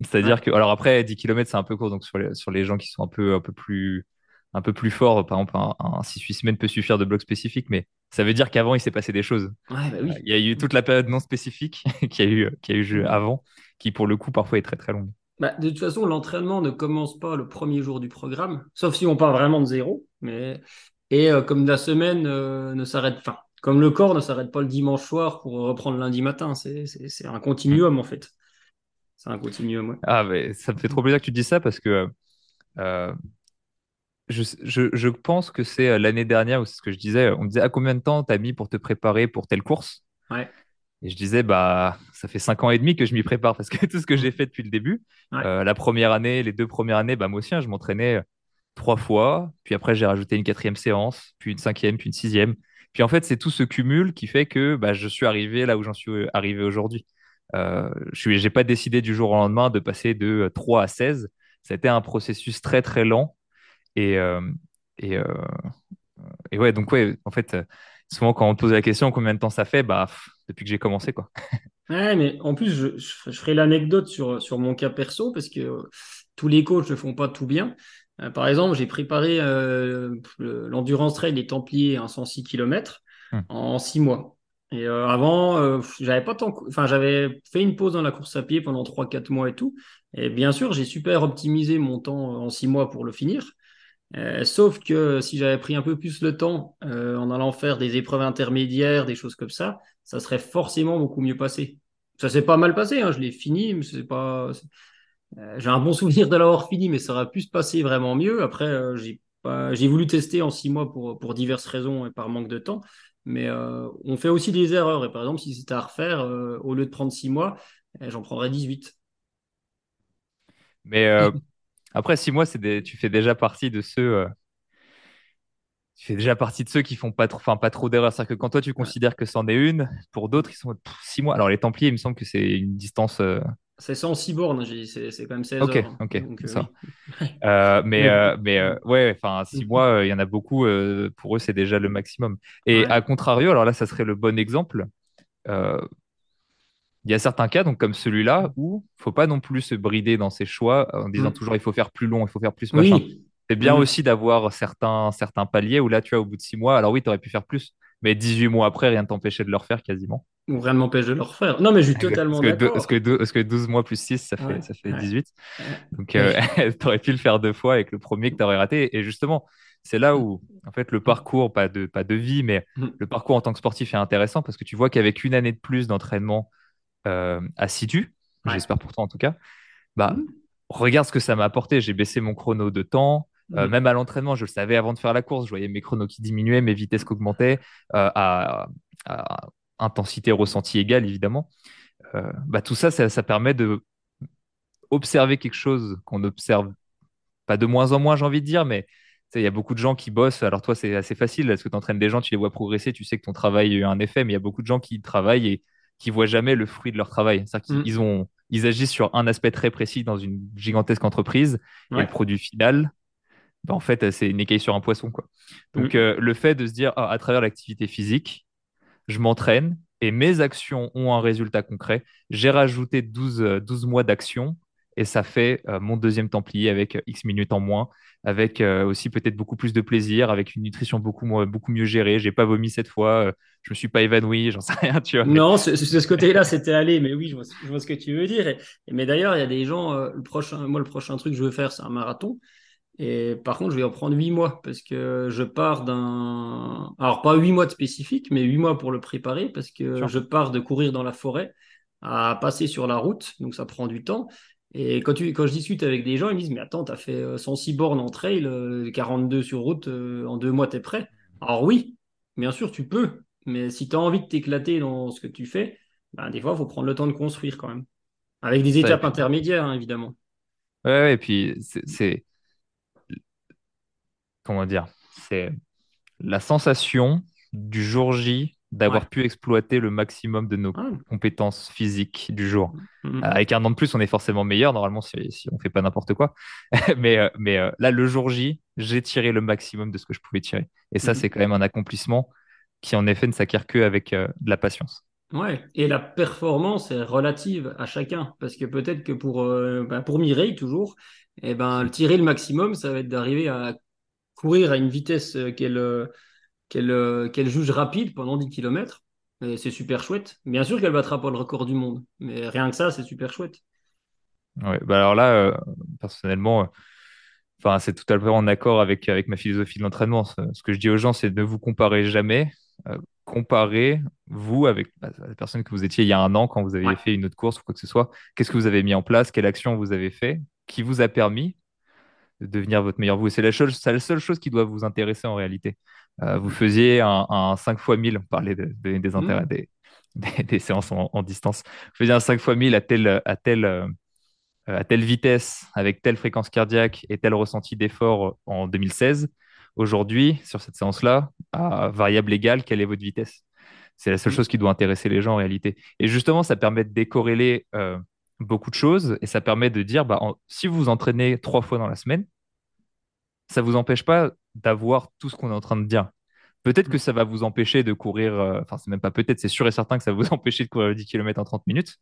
C'est-à-dire que, alors après, 10 km, c'est un peu court, donc sur les, sur les gens qui sont un peu, un peu plus un peu plus forts, par exemple, un, 6-8 semaines peut suffire de bloc spécifique, mais ça veut dire qu'avant, il s'est passé des choses. Ouais, bah oui. Il y a eu toute la période non spécifique qui a eu, qui a eu avant, qui pour le coup, parfois est très très longue. Bah, de toute façon, l'entraînement ne commence pas le premier jour du programme, sauf si on part vraiment de zéro. Mais... Et euh, comme la semaine euh, ne s'arrête pas, comme le corps ne s'arrête pas le dimanche soir pour reprendre lundi matin, c'est un continuum en fait. C'est un continuum, ouais. Ah, mais ça me fait trop plaisir que tu dis ça parce que euh, je, je, je, pense que c'est l'année dernière, ou c'est ce que je disais, on me disait à combien de temps t'as mis pour te préparer pour telle course? Ouais. Et je disais, bah, ça fait cinq ans et demi que je m'y prépare parce que tout ce que j'ai fait depuis le début, euh, la première année, les deux premières années, bah, moi aussi, hein, je m'entraînais trois fois. Puis après, j'ai rajouté une quatrième séance, puis une cinquième, puis une sixième. Puis en fait, c'est tout ce cumul qui fait que bah, je suis arrivé là où j'en suis arrivé aujourd'hui. Euh, je n'ai pas décidé du jour au lendemain de passer de 3 à 16. C'était un processus très, très lent. Et, euh, et, euh, et ouais, donc ouais, en fait, souvent quand on te pose la question combien de temps ça fait, bah, depuis que j'ai commencé, quoi. Ouais, mais en plus, je, je, ferai l'anecdote sur, sur mon cas perso parce que euh, tous les coachs ne font pas tout bien. Euh, par exemple, j'ai préparé euh, l'endurance trail des Templiers à 106 km en six mois. Et avant, j'avais pas tant, enfin, j'avais fait une pause dans la course à pied pendant 3-4 mois et tout. Et bien sûr, j'ai super optimisé mon temps en six mois pour le finir. Euh, sauf que si j'avais pris un peu plus le temps euh, en allant faire des épreuves intermédiaires, des choses comme ça, ça serait forcément beaucoup mieux passé. Ça s'est pas mal passé, hein, je l'ai fini, mais c'est pas. Euh, j'ai un bon souvenir de l'avoir fini, mais ça aurait pu se passer vraiment mieux. Après, j'ai pas... j'ai voulu tester en six mois pour, pour diverses raisons et par manque de temps. Mais on fait aussi des erreurs. Et par exemple, si c'était à refaire, au lieu de prendre six mois, j'en prendrais 18. Mais Après, six mois, tu fais déjà partie de ceux. Euh, tu fais déjà partie de ceux qui font pas trop, enfin, pas trop d'erreurs. C'est-à-dire que quand toi, tu considères que c'en est une, pour d'autres, ils sont six mois. Alors, les Templiers, il me semble que c'est une distance. Euh, c'est 106 bornes, c'est quand même 16 Ok, heures. ok, euh, ça. mais mais ouais, enfin, six mm. mois, il y en a beaucoup. pour eux, c'est déjà le maximum. Et à contrario, alors là, ça serait le bon exemple il y a certains cas, donc comme celui-là, où il faut pas non plus se brider dans ses choix en disant mm. toujours il faut faire plus long, il faut faire plus machin. C'est bien aussi d'avoir certains, certains paliers où là, tu as au bout de six mois, alors oui, tu aurais pu faire plus, mais 18 mois après, rien ne t'empêchait de le refaire quasiment. Ou rien ne m'empêche de le refaire. Non, mais je suis totalement d'accord. Parce que, parce que 12 mois plus 6, ça fait, ça fait 18. Donc, euh, tu aurais pu le faire deux fois avec le premier que tu aurais raté. Et justement, c'est là où, en fait, le parcours, pas de, pas de vie, mais mm. le parcours en tant que sportif est intéressant parce que tu vois qu'avec une année de plus d'entraînement, euh, assidu, j'espère pour toi en tout cas, bah, mmh. regarde ce que ça m'a apporté. J'ai baissé mon chrono de temps. Euh, mmh. même à l'entraînement, je le savais avant de faire la course, je voyais mes chronos qui diminuaient, mes vitesses qui augmentaient, euh, à, intensité ressentie égale, évidemment. bah, tout ça, ça, ça, permet de observer quelque chose qu'on observe pas de moins en moins, j'ai envie de dire, mais il y a beaucoup de gens qui bossent. Alors toi, c'est assez facile parce que tu entraînes des gens, tu les vois progresser, tu sais que ton travail a eu un effet, mais il y a beaucoup de gens qui travaillent et qui voient jamais le fruit de leur travail. C'est-à-dire qu'ils mm. ont, ils agissent sur un aspect très précis dans une gigantesque entreprise et le produit final, ben, en fait, c'est une écaille sur un poisson. Quoi. Donc, mm. euh, le fait de se dire, ah, à travers l'activité physique, je m'entraîne et mes actions ont un résultat concret. J'ai rajouté 12, 12 euh, mois d'action et ça fait euh, mon deuxième Templier avec X minutes en moins avec euh, aussi peut-être beaucoup plus de plaisir, avec une nutrition beaucoup, beaucoup mieux gérée. J'ai pas vomi cette fois, euh, je me suis pas évanoui, j'en sais rien, tu vois. Non, c'est ce côté-là, c'était allé, mais oui, je vois, ce que tu veux dire. Et, mais d'ailleurs, il y a des gens, euh, le prochain, moi, le prochain truc que je veux faire, c'est un marathon. Et par contre, je vais en prendre huit mois parce que je pars d'un. Alors, pas huit mois de spécifique, mais huit mois pour le préparer parce que je pars de courir dans la forêt à passer sur la route. Donc, ça prend du temps. Et quand, tu, quand je discute avec des gens, ils me disent Mais attends, tu as fait 106 euh, bornes en trail, 42 euh, sur route, euh, en deux mois, tu es prêt? Alors oui, bien sûr, tu peux. Mais si tu as envie de t'éclater dans ce que tu fais, ben, des fois, il faut prendre le temps de construire quand même. Avec des étapes intermédiaires, hein, évidemment. Ouais, et puis c'est. Comment dire? C'est la sensation du jour J d'avoir pu exploiter le maximum de nos ah. compétences physiques du jour. Mm, mm, mm. avec un an de plus, on est forcément meilleur, normalement, si, si on fait pas n'importe quoi. mais euh, mais euh, là, le jour J, j'ai tiré le maximum de ce que je pouvais tirer. Et ça, c'est quand même un accomplissement qui, en effet, ne s'acquiert que avec euh, de la patience. Ouais, et la performance est relative à chacun, parce que peut-être que pour, bah, pour Mireille, toujours, eh ben, tirer le maximum, ça va être d'arriver à courir à une vitesse qu'elle euh, qu'elle juge rapide pendant 10 km. C'est super chouette. Bien sûr qu'elle battra pas le record du monde, mais rien que ça, c'est super chouette. Ouais, bah alors là, euh, personnellement, euh, enfin, c'est tout à fait en accord avec, avec ma philosophie de l'entraînement. Ce, que je dis aux gens, c'est ne vous comparez jamais. Euh, comparez vous avec bah, la personne que vous étiez il y a un an quand vous avez Ouais. fait une autre course ou quoi que ce soit. Qu'est-ce que vous avez mis en place? Quelle action vous avez fait? Qui vous a permis de devenir votre meilleur vous? Et c'est la, chose- seule chose qui doit vous intéresser en réalité. Euh, vous faisiez un, un 5 fois 1000, on parlait de- de- des intérêts Mhm. des, des, des séances en, en distance. Vous faisiez un 5 fois 1000 à tel, à tel, euh, à telle vitesse, avec telle fréquence cardiaque et tel ressenti d'effort en 2016. Aujourd'hui, sur cette séance-là, à variable égale, quelle est votre vitesse? C'est la seule chose Mhm. qui doit intéresser les gens en réalité. Et justement, ça permet de décorréler euh, beaucoup de choses et ça permet de dire, bah, en- si vous vous entraînez trois fois dans la semaine, ça vous empêche pas d'avoir tout ce qu'on est en train de dire. Peut-être que ça va vous empêcher de courir, euh, enfin, c'est même pas peut-être, c'est sûr et certain que ça va vous empêcher de courir 10 km en 30 minutes.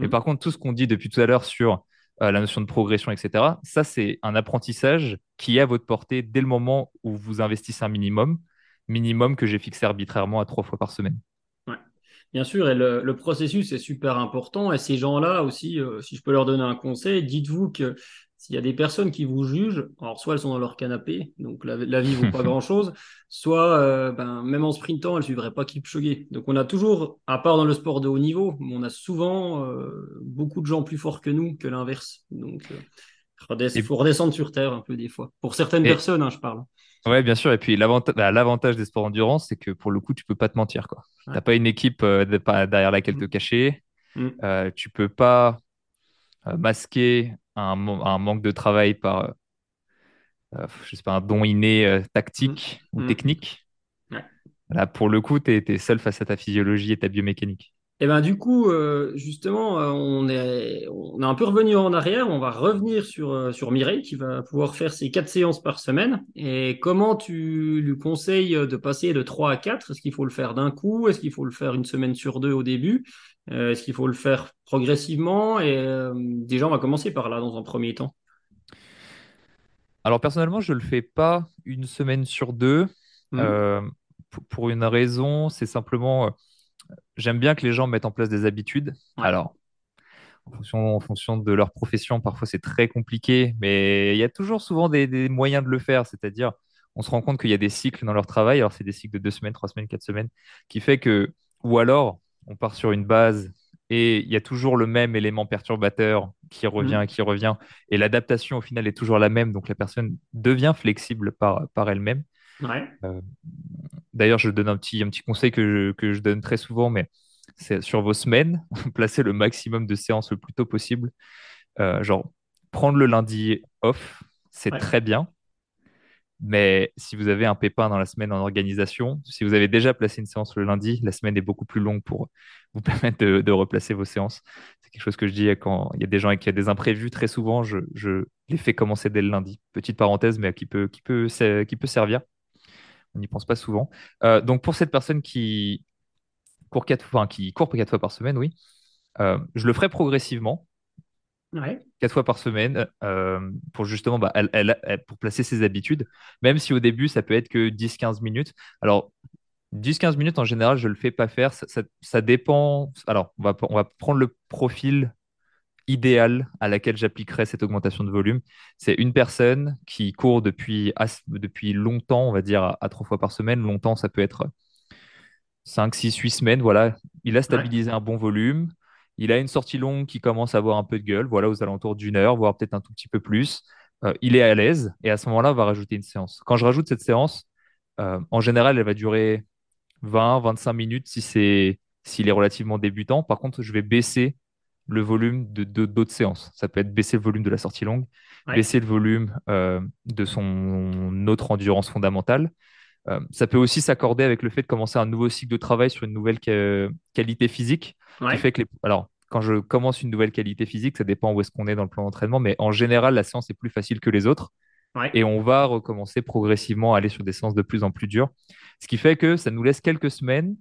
Mais Mhm. par contre, tout ce qu'on dit depuis tout à l'heure sur euh, la notion de progression, etc., ça, c'est un apprentissage qui est à votre portée dès le moment où vous investissez un minimum, minimum que j'ai fixé arbitrairement à trois fois par semaine. Bien sûr, et le, le processus est super important. Et ces gens-là aussi, euh, si je peux leur donner un conseil, dites-vous que s'il y a des personnes qui vous jugent, alors soit elles sont dans leur canapé, donc la, la vie vaut pas grand-chose, soit euh, ben, même en sprintant, elles suivraient pas Kipchoge. Donc on a toujours, à part dans le sport de haut niveau, on a souvent euh, beaucoup de gens plus forts que nous que l'inverse. Donc il faut redescendre sur terre un peu des fois. Pour certaines et personnes, hein, je parle. Ouais, bien sûr. Et puis l'avantage, bah, l'avantage des sports endurance, c'est que pour le coup, tu peux pas te mentir. Ouais. T'as pas une équipe euh, de- derrière laquelle te Mm. cacher. Mm. Euh, tu peux pas euh, masquer un, manque de travail par, je sais pas, un don inné euh, Mm. tactique ou technique. Ouais. Là, pour le coup, tu es, seul face à ta physiologie et ta biomécanique. Et ben du coup, euh, justement, euh, on est, on est un peu revenu en arrière. On va revenir sur, euh, sur Mireille qui va pouvoir faire ses quatre séances par semaine. Et comment tu lui conseilles de passer de 3 à 4? Est-ce qu'il faut le faire d'un coup? Est-ce qu'il faut le faire une semaine sur deux au début? Est-ce qu'il faut le faire progressivement? Et déjà, on va commencer par là dans un premier temps. Alors, personnellement, je ne le fais pas une semaine sur deux. P- pour une raison, c'est simplement, j'aime bien que les gens mettent en place des habitudes. Ouais. Alors, en fonction, en fonction de leur profession, parfois c'est très compliqué, mais il y a toujours souvent des, des moyens de le faire. C'est-à-dire, on se rend compte qu'il y a des cycles dans leur travail. Alors, c'est des cycles de deux semaines, trois semaines, quatre semaines, qui fait que, ou alors, on part sur une base et il y a toujours le même élément perturbateur qui revient, Mhm. qui revient, et l'adaptation au final est toujours la même. Donc, la personne devient flexible par, par elle-même. Ouais. Euh, D'ailleurs, je donne un petit, un petit conseil que je, que je donne très souvent, mais c'est sur vos semaines, placez le maximum de séances le plus tôt possible. Euh, genre, prendre le lundi off, c'est Ouais. très bien. Mais si vous avez un pépin dans la semaine en organisation, si vous avez déjà placé une séance le lundi, la semaine est beaucoup plus longue pour vous permettre de, de replacer vos séances. C'est quelque chose que je dis quand il y a des gens qui ont des imprévus. Très souvent, je, je les fais commencer dès le lundi. Petite parenthèse, mais qui peut, qui peut, qui peut servir. On n'y pense pas souvent. Euh, donc, pour cette personne qui court quatre fois, enfin, qui court quatre fois par semaine, oui, euh, je le ferai progressivement, Ouais. quatre fois par semaine, euh, pour justement, bah, elle, elle- elle- pour placer ses habitudes, même si au début, ça peut être que 10-15 minutes. Alors, 10-15 minutes, en général, je ne le fais pas faire. Ça, ça- ça dépend. Alors, on va, on va prendre le profil idéal à laquelle j'appliquerai cette augmentation de volume. C'est une personne qui court depuis, depuis longtemps, on va dire, à, à trois fois par semaine. Longtemps, ça peut être 5, 6, 8 semaines, voilà, il a Ouais. stabilisé un bon volume. Il a une sortie longue qui commence à avoir un peu de gueule, voilà, aux alentours d'une heure, voire peut-être un tout petit peu plus. Euh, il est à l'aise et à ce moment-là, on va rajouter une séance. Quand je rajoute cette séance, euh, en général, elle va durer 20, 25 minutes si c'est s'il est relativement débutant. Par contre, je vais baisser le volume de de- d'autres séances. Ça peut être baisser le volume de la sortie longue, Ouais. baisser le volume euh, de son autre endurance fondamentale. Euh, ça peut aussi s'accorder avec le fait de commencer un nouveau cycle de travail sur une nouvelle qualité physique, qui fait que les... Alors, quand je commence une nouvelle qualité physique, ça dépend où est-ce qu'on est dans le plan d'entraînement, mais en général, la séance est plus facile que les autres, Ouais. et on va recommencer progressivement à aller sur des séances de plus en plus dures, ce qui fait que ça nous laisse quelques semaines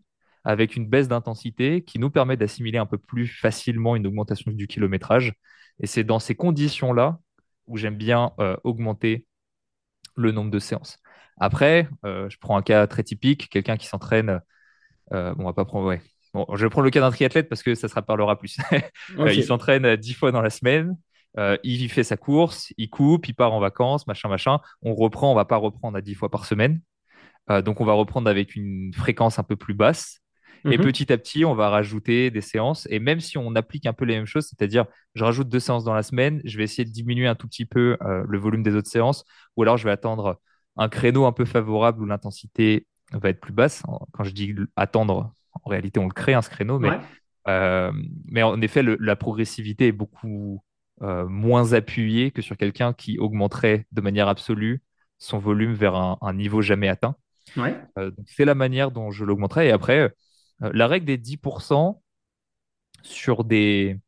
avec une baisse d'intensité qui nous permet d'assimiler un peu plus facilement une augmentation du kilométrage. Et c'est dans ces conditions-là où j'aime bien euh, augmenter le nombre de séances. Après, euh, je prends un cas très typique, quelqu'un qui s'entraîne. euh, bon, on va pas prendre. Ouais. Bon, je vais prendre le cas d'un triathlète parce que ça se parlera plus. Euh, il s'entraîne 10 fois dans la semaine. Euh, il fait sa course, il coupe, il part en vacances, machin, machin. On reprend, on va pas reprendre à 10 fois par semaine. Euh, donc, on va reprendre avec une fréquence un peu plus basse. Et Mhm. petit à petit, on va rajouter des séances. Et même si on applique un peu les mêmes choses, c'est-à-dire je rajoute deux séances dans la semaine, je vais essayer de diminuer un tout petit peu euh, le volume des autres séances, ou alors je vais attendre un créneau un peu favorable où l'intensité va être plus basse. Quand je dis attendre, en réalité, on le crée, hein, ce créneau, mais, Ouais. euh, mais en effet, le- la progressivité est beaucoup euh, moins appuyée que sur quelqu'un qui augmenterait de manière absolue son volume vers un, un niveau jamais atteint. Ouais. Euh, donc c'est la manière dont je l'augmenterai. Et après, la règle des 10% sur des,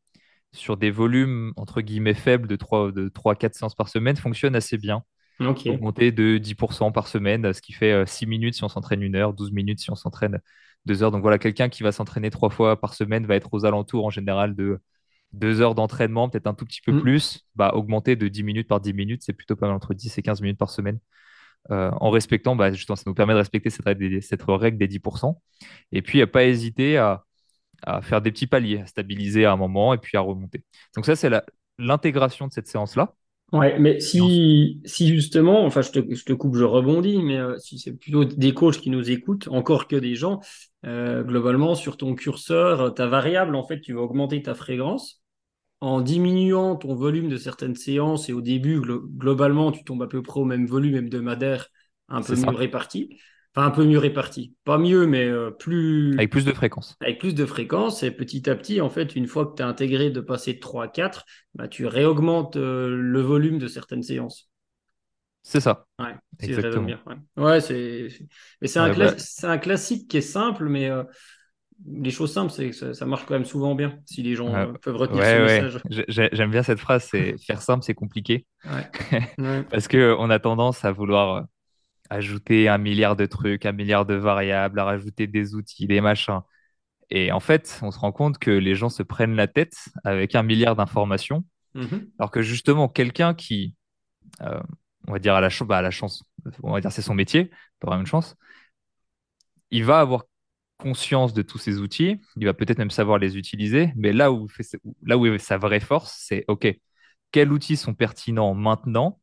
sur des volumes entre guillemets faibles de 3, de 3-4 séances par semaine fonctionne assez bien. Ok. Augmenter de 10% par semaine, ce qui fait euh, 6 minutes si on s'entraîne une heure, 12 minutes si on s'entraîne deux heures. Donc voilà, quelqu'un qui va s'entraîner trois fois par semaine va être aux alentours en général de deux heures d'entraînement, peut-être un tout petit peu Mm. plus. Bah, augmenter de 10 minutes par 10 minutes, c'est plutôt pas mal entre 10 et 15 minutes par semaine. Euh, en respectant, bah, justement, ça nous permet de respecter cette règle des, cette règle des 10%. Et puis, à pas hésiter à, à faire des petits paliers, à stabiliser à un moment et puis à remonter. Donc ça, c'est l'intégration de cette séance-là. Ouais, mais si, si justement, enfin, je te, je te coupe, je rebondis, mais euh, si c'est plutôt des coachs qui nous écoutent, encore que des gens, euh, globalement, sur ton curseur, ta variable, en fait, tu vas augmenter ta fréquence en diminuant ton volume de certaines séances et au début, glo- globalement, tu tombes à peu près au même volume hebdomadaire, un peu mieux ça, réparti. Enfin, un peu mieux réparti. Pas mieux, mais euh, plus, avec plus de fréquence. avec plus de fréquence. Et petit à petit, en fait, une fois que tu as intégré de passer de 3 à 4, bah, tu réaugmentes euh, le volume de certaines séances. C'est ça, Ouais, exactement. bien. Ouais, c'est, un, bah, cla- c'est un classique qui est simple, mais euh, les choses simples, c'est que ça, ça marche quand même souvent bien si les gens euh, euh, peuvent retenir ce ouais, message. J'ai- j'ai- J'aime bien cette phrase, c'est faire simple, c'est compliqué. Ouais. Parce que on a tendance à vouloir euh, ajouter un milliard de trucs, un milliard de variables, à rajouter des outils, des machins. Et en fait, on se rend compte que les gens se prennent la tête avec un milliard d'informations, Mhm. alors que justement, quelqu'un qui, euh, on va dire, à la, bah, à la chance, on va dire c'est son métier, pas vraiment une chance, il va avoir conscience de tous ces outils, il va peut-être même savoir les utiliser, mais là où, fait, là où sa vraie force, c'est OK, quels outils sont pertinents maintenant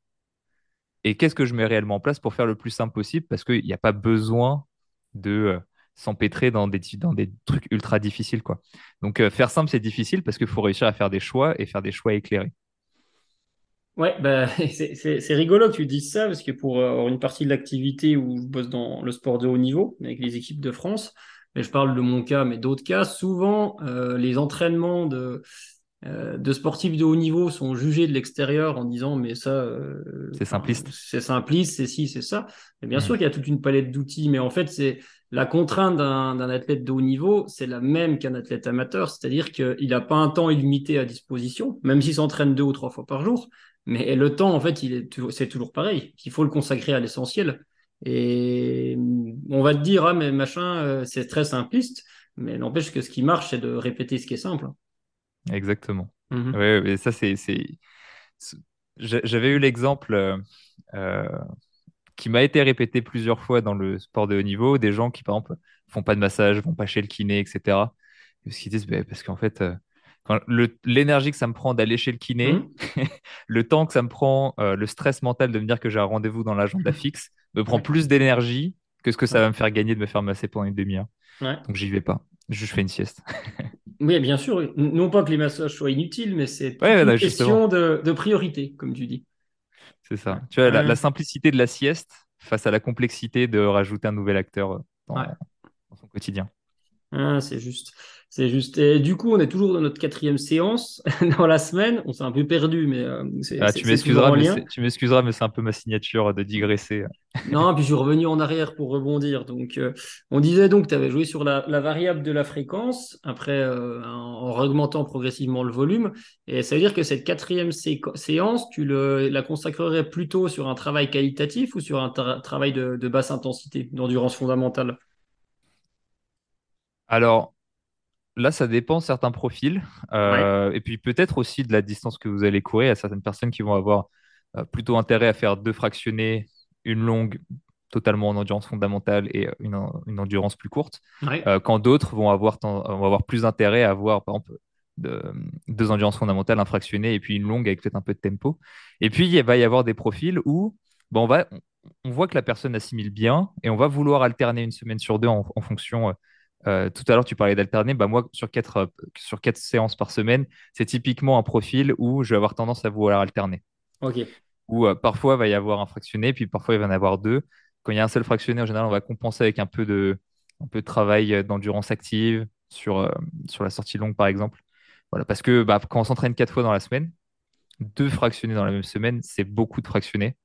et qu'est-ce que je mets réellement en place pour faire le plus simple possible parce qu'il n'y a pas besoin de euh, s'empêtrer dans des, dans des trucs ultra difficiles, quoi. Donc, euh, faire simple, c'est difficile parce qu'il faut réussir à faire des choix et faire des choix éclairés. Ouais, bah, c'est rigolo que tu dises ça, parce que pour euh, une partie de l'activité où je bosse dans le sport de haut niveau, avec les équipes de France, mais je parle de mon cas, mais d'autres cas, souvent, euh, les entraînements de, euh, de sportifs de haut niveau sont jugés de l'extérieur en disant, mais ça, euh, C'est simpliste. c'est simpliste, c'est ci, c'est ça. Et bien sûr Mhm. qu'il y a toute une palette d'outils, mais en fait, c'est la contrainte d'un athlète de haut niveau, c'est la même qu'un athlète amateur, c'est-à-dire qu'il n'a pas un temps illimité à disposition, même s'il s'entraîne deux ou trois fois par jour. Mais le temps, en fait, il est toujours- c'est toujours pareil. Il faut le consacrer à l'essentiel. Et on va te dire, ah, mais machin, euh, c'est très simpliste. Mais n'empêche que ce qui marche, c'est de répéter ce qui est simple. Exactement. Mhm. Ouais, mais ça, c'est, c'est... c'est- j'a- J'avais eu l'exemple euh, euh, qui m'a été répété plusieurs fois dans le sport de haut niveau, des gens qui, par exemple, font pas de massage, vont pas chez le kiné, etc. Parce qu'ils disent, bah, parce qu'en fait, euh, l'énergie que ça me prend d'aller chez le kiné, Mhm. le temps que ça me prend, euh, le stress mental de me dire que j'ai un rendez-vous dans l'agenda fixe, me prend Ouais. plus d'énergie que ce que ça Ouais. va me faire gagner de me faire masser pendant une demi-heure. Ouais. Donc j'y vais pas. Je fais une sieste. Oui, bien sûr. Non pas que les massages soient inutiles, mais c'est une question de, de priorité, comme tu dis. c'est ça. Tu vois, la, simplicité de la sieste face à la complexité de rajouter un nouvel acteur euh, dans son quotidien. Ah, c'est juste. C'est juste. Et du coup, on est toujours dans notre quatrième séance dans la semaine. On s'est un peu perdu, mais euh, c'est Ah, tu m'excuseras, mais tu m'excuseras, mais c'est un peu ma signature de digresser. Non, puis je suis revenu en arrière pour rebondir. Donc, euh, on disait donc que tu avais joué sur la, la variable de la fréquence, après euh, en, en augmentant progressivement le volume. Et ça veut dire que cette quatrième séance, tu le, la consacrerais plutôt sur un travail qualitatif ou sur un tra- travail de, de basse intensité, d'endurance fondamentale? Alors, là, ça dépend de certains profils. Ouais. euh, et puis peut-être aussi de la distance que vous allez courir. Il y a certaines personnes qui vont avoir euh, plutôt intérêt à faire deux fractionnés, une longue totalement en endurance fondamentale et euh, une, en- une endurance plus courte. Ouais. Euh, quand d'autres vont avoir, vont avoir plus intérêt à avoir, par exemple, deux endurances fondamentales, un fractionné et puis une longue avec peut-être un peu de tempo. Et puis, il va y avoir des profils où bon, on, va, on voit que la personne assimile bien et on va vouloir alterner une semaine sur deux en, fonction. Euh, tout à l'heure, tu parlais d'alterner. Bah, moi, sur quatre, euh, sur quatre séances par semaine, c'est typiquement un profil où je vais avoir tendance à vouloir alterner. Ok. Où euh, parfois, il va y avoir un fractionné, puis parfois, il va y en avoir deux. Quand il y a un seul fractionné, en général, on va compenser avec un peu de, un peu de travail d'endurance active sur, sur la sortie longue, par exemple. Voilà, parce que bah, quand on s'entraîne quatre fois dans la semaine, deux fractionnés dans la même semaine, c'est beaucoup de fractionnés.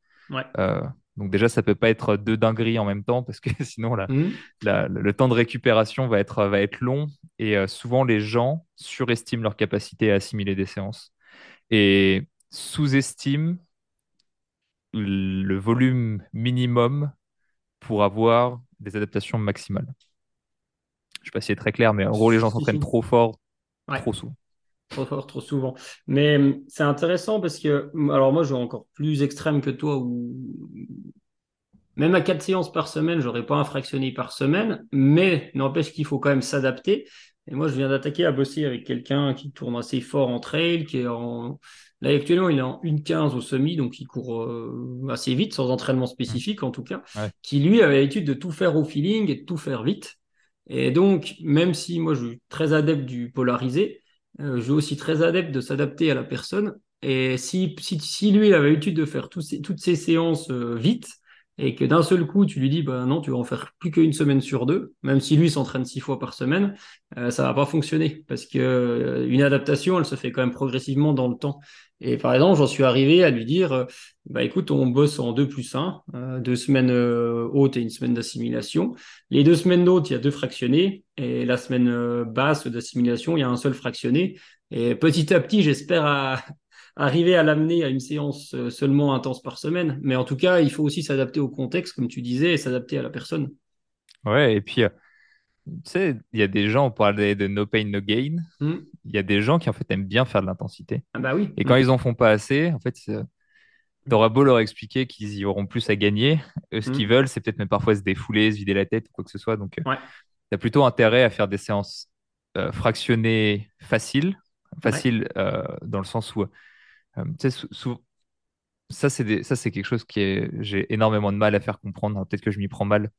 Euh, donc déjà, ça peut pas être deux dingueries en même temps parce que sinon, mmh. le temps de récupération va être, va être long et euh, souvent les gens surestiment leur capacité à assimiler des séances et sous-estiment le volume minimum pour avoir des adaptations maximales. Je sais pas si c'est très clair, mais en gros, les gens s'entraînent trop fort, trop souvent. Trop fort, trop souvent. Mais hum, c'est intéressant parce que, alors moi, je vais encore plus extrême que toi, où même à quatre séances par semaine, j'aurais pas un fractionné par semaine, mais n'empêche qu'il faut quand même s'adapter. Et moi, je viens d'attaquer à bosser avec quelqu'un qui tourne assez fort en trail, qui est en. Là, actuellement, il est en 1,15 au semi, donc il court euh, assez vite, sans entraînement spécifique en tout cas, qui lui avait l'habitude de tout faire au feeling et de tout faire vite. Et donc, même si moi, je suis très adepte du polarisé, euh, je suis aussi très adepte de s'adapter à la personne. Et si, si, si lui, il avait l'habitude de faire ces, toutes ces séances euh, vite, et que d'un seul coup, tu lui dis, bah non, tu vas en faire plus qu'une semaine sur deux, même si lui s'entraîne six fois par semaine, euh, ça va pas fonctionner parce que une adaptation, elle se fait quand même progressivement dans le temps. Et par exemple, j'en suis arrivé à lui dire, euh, bah écoute, on bosse en deux plus un, deux semaines hautes et une semaine d'assimilation. Les deux semaines hautes, il y a deux fractionnés, et la semaine basse d'assimilation, il y a un seul fractionné. Et petit à petit, j'espère arriver à l'amener à une séance euh, seulement intense par semaine. Mais en tout cas, il faut aussi s'adapter au contexte, comme tu disais, et s'adapter à la personne. Ouais, et puis, euh, tu sais, il y a des gens, on parlait de no pain, no gain. Hmm. Il y a des gens qui, en fait, aiment bien faire de l'intensité. Ah bah oui. Et quand hmm. ils en font pas assez, en fait, tu auras beau leur expliquer qu'ils y auront plus à gagner. ce hmm. qu'ils veulent, c'est peut-être même parfois se défouler, se vider la tête, quoi que ce soit. Donc, euh, tu as plutôt intérêt à faire des séances fractionnées faciles. Faciles dans le sens où euh, ça, c'est ça, c'est quelque chose qui est, j'ai énormément de mal à faire comprendre. Peut-être que je m'y prends mal.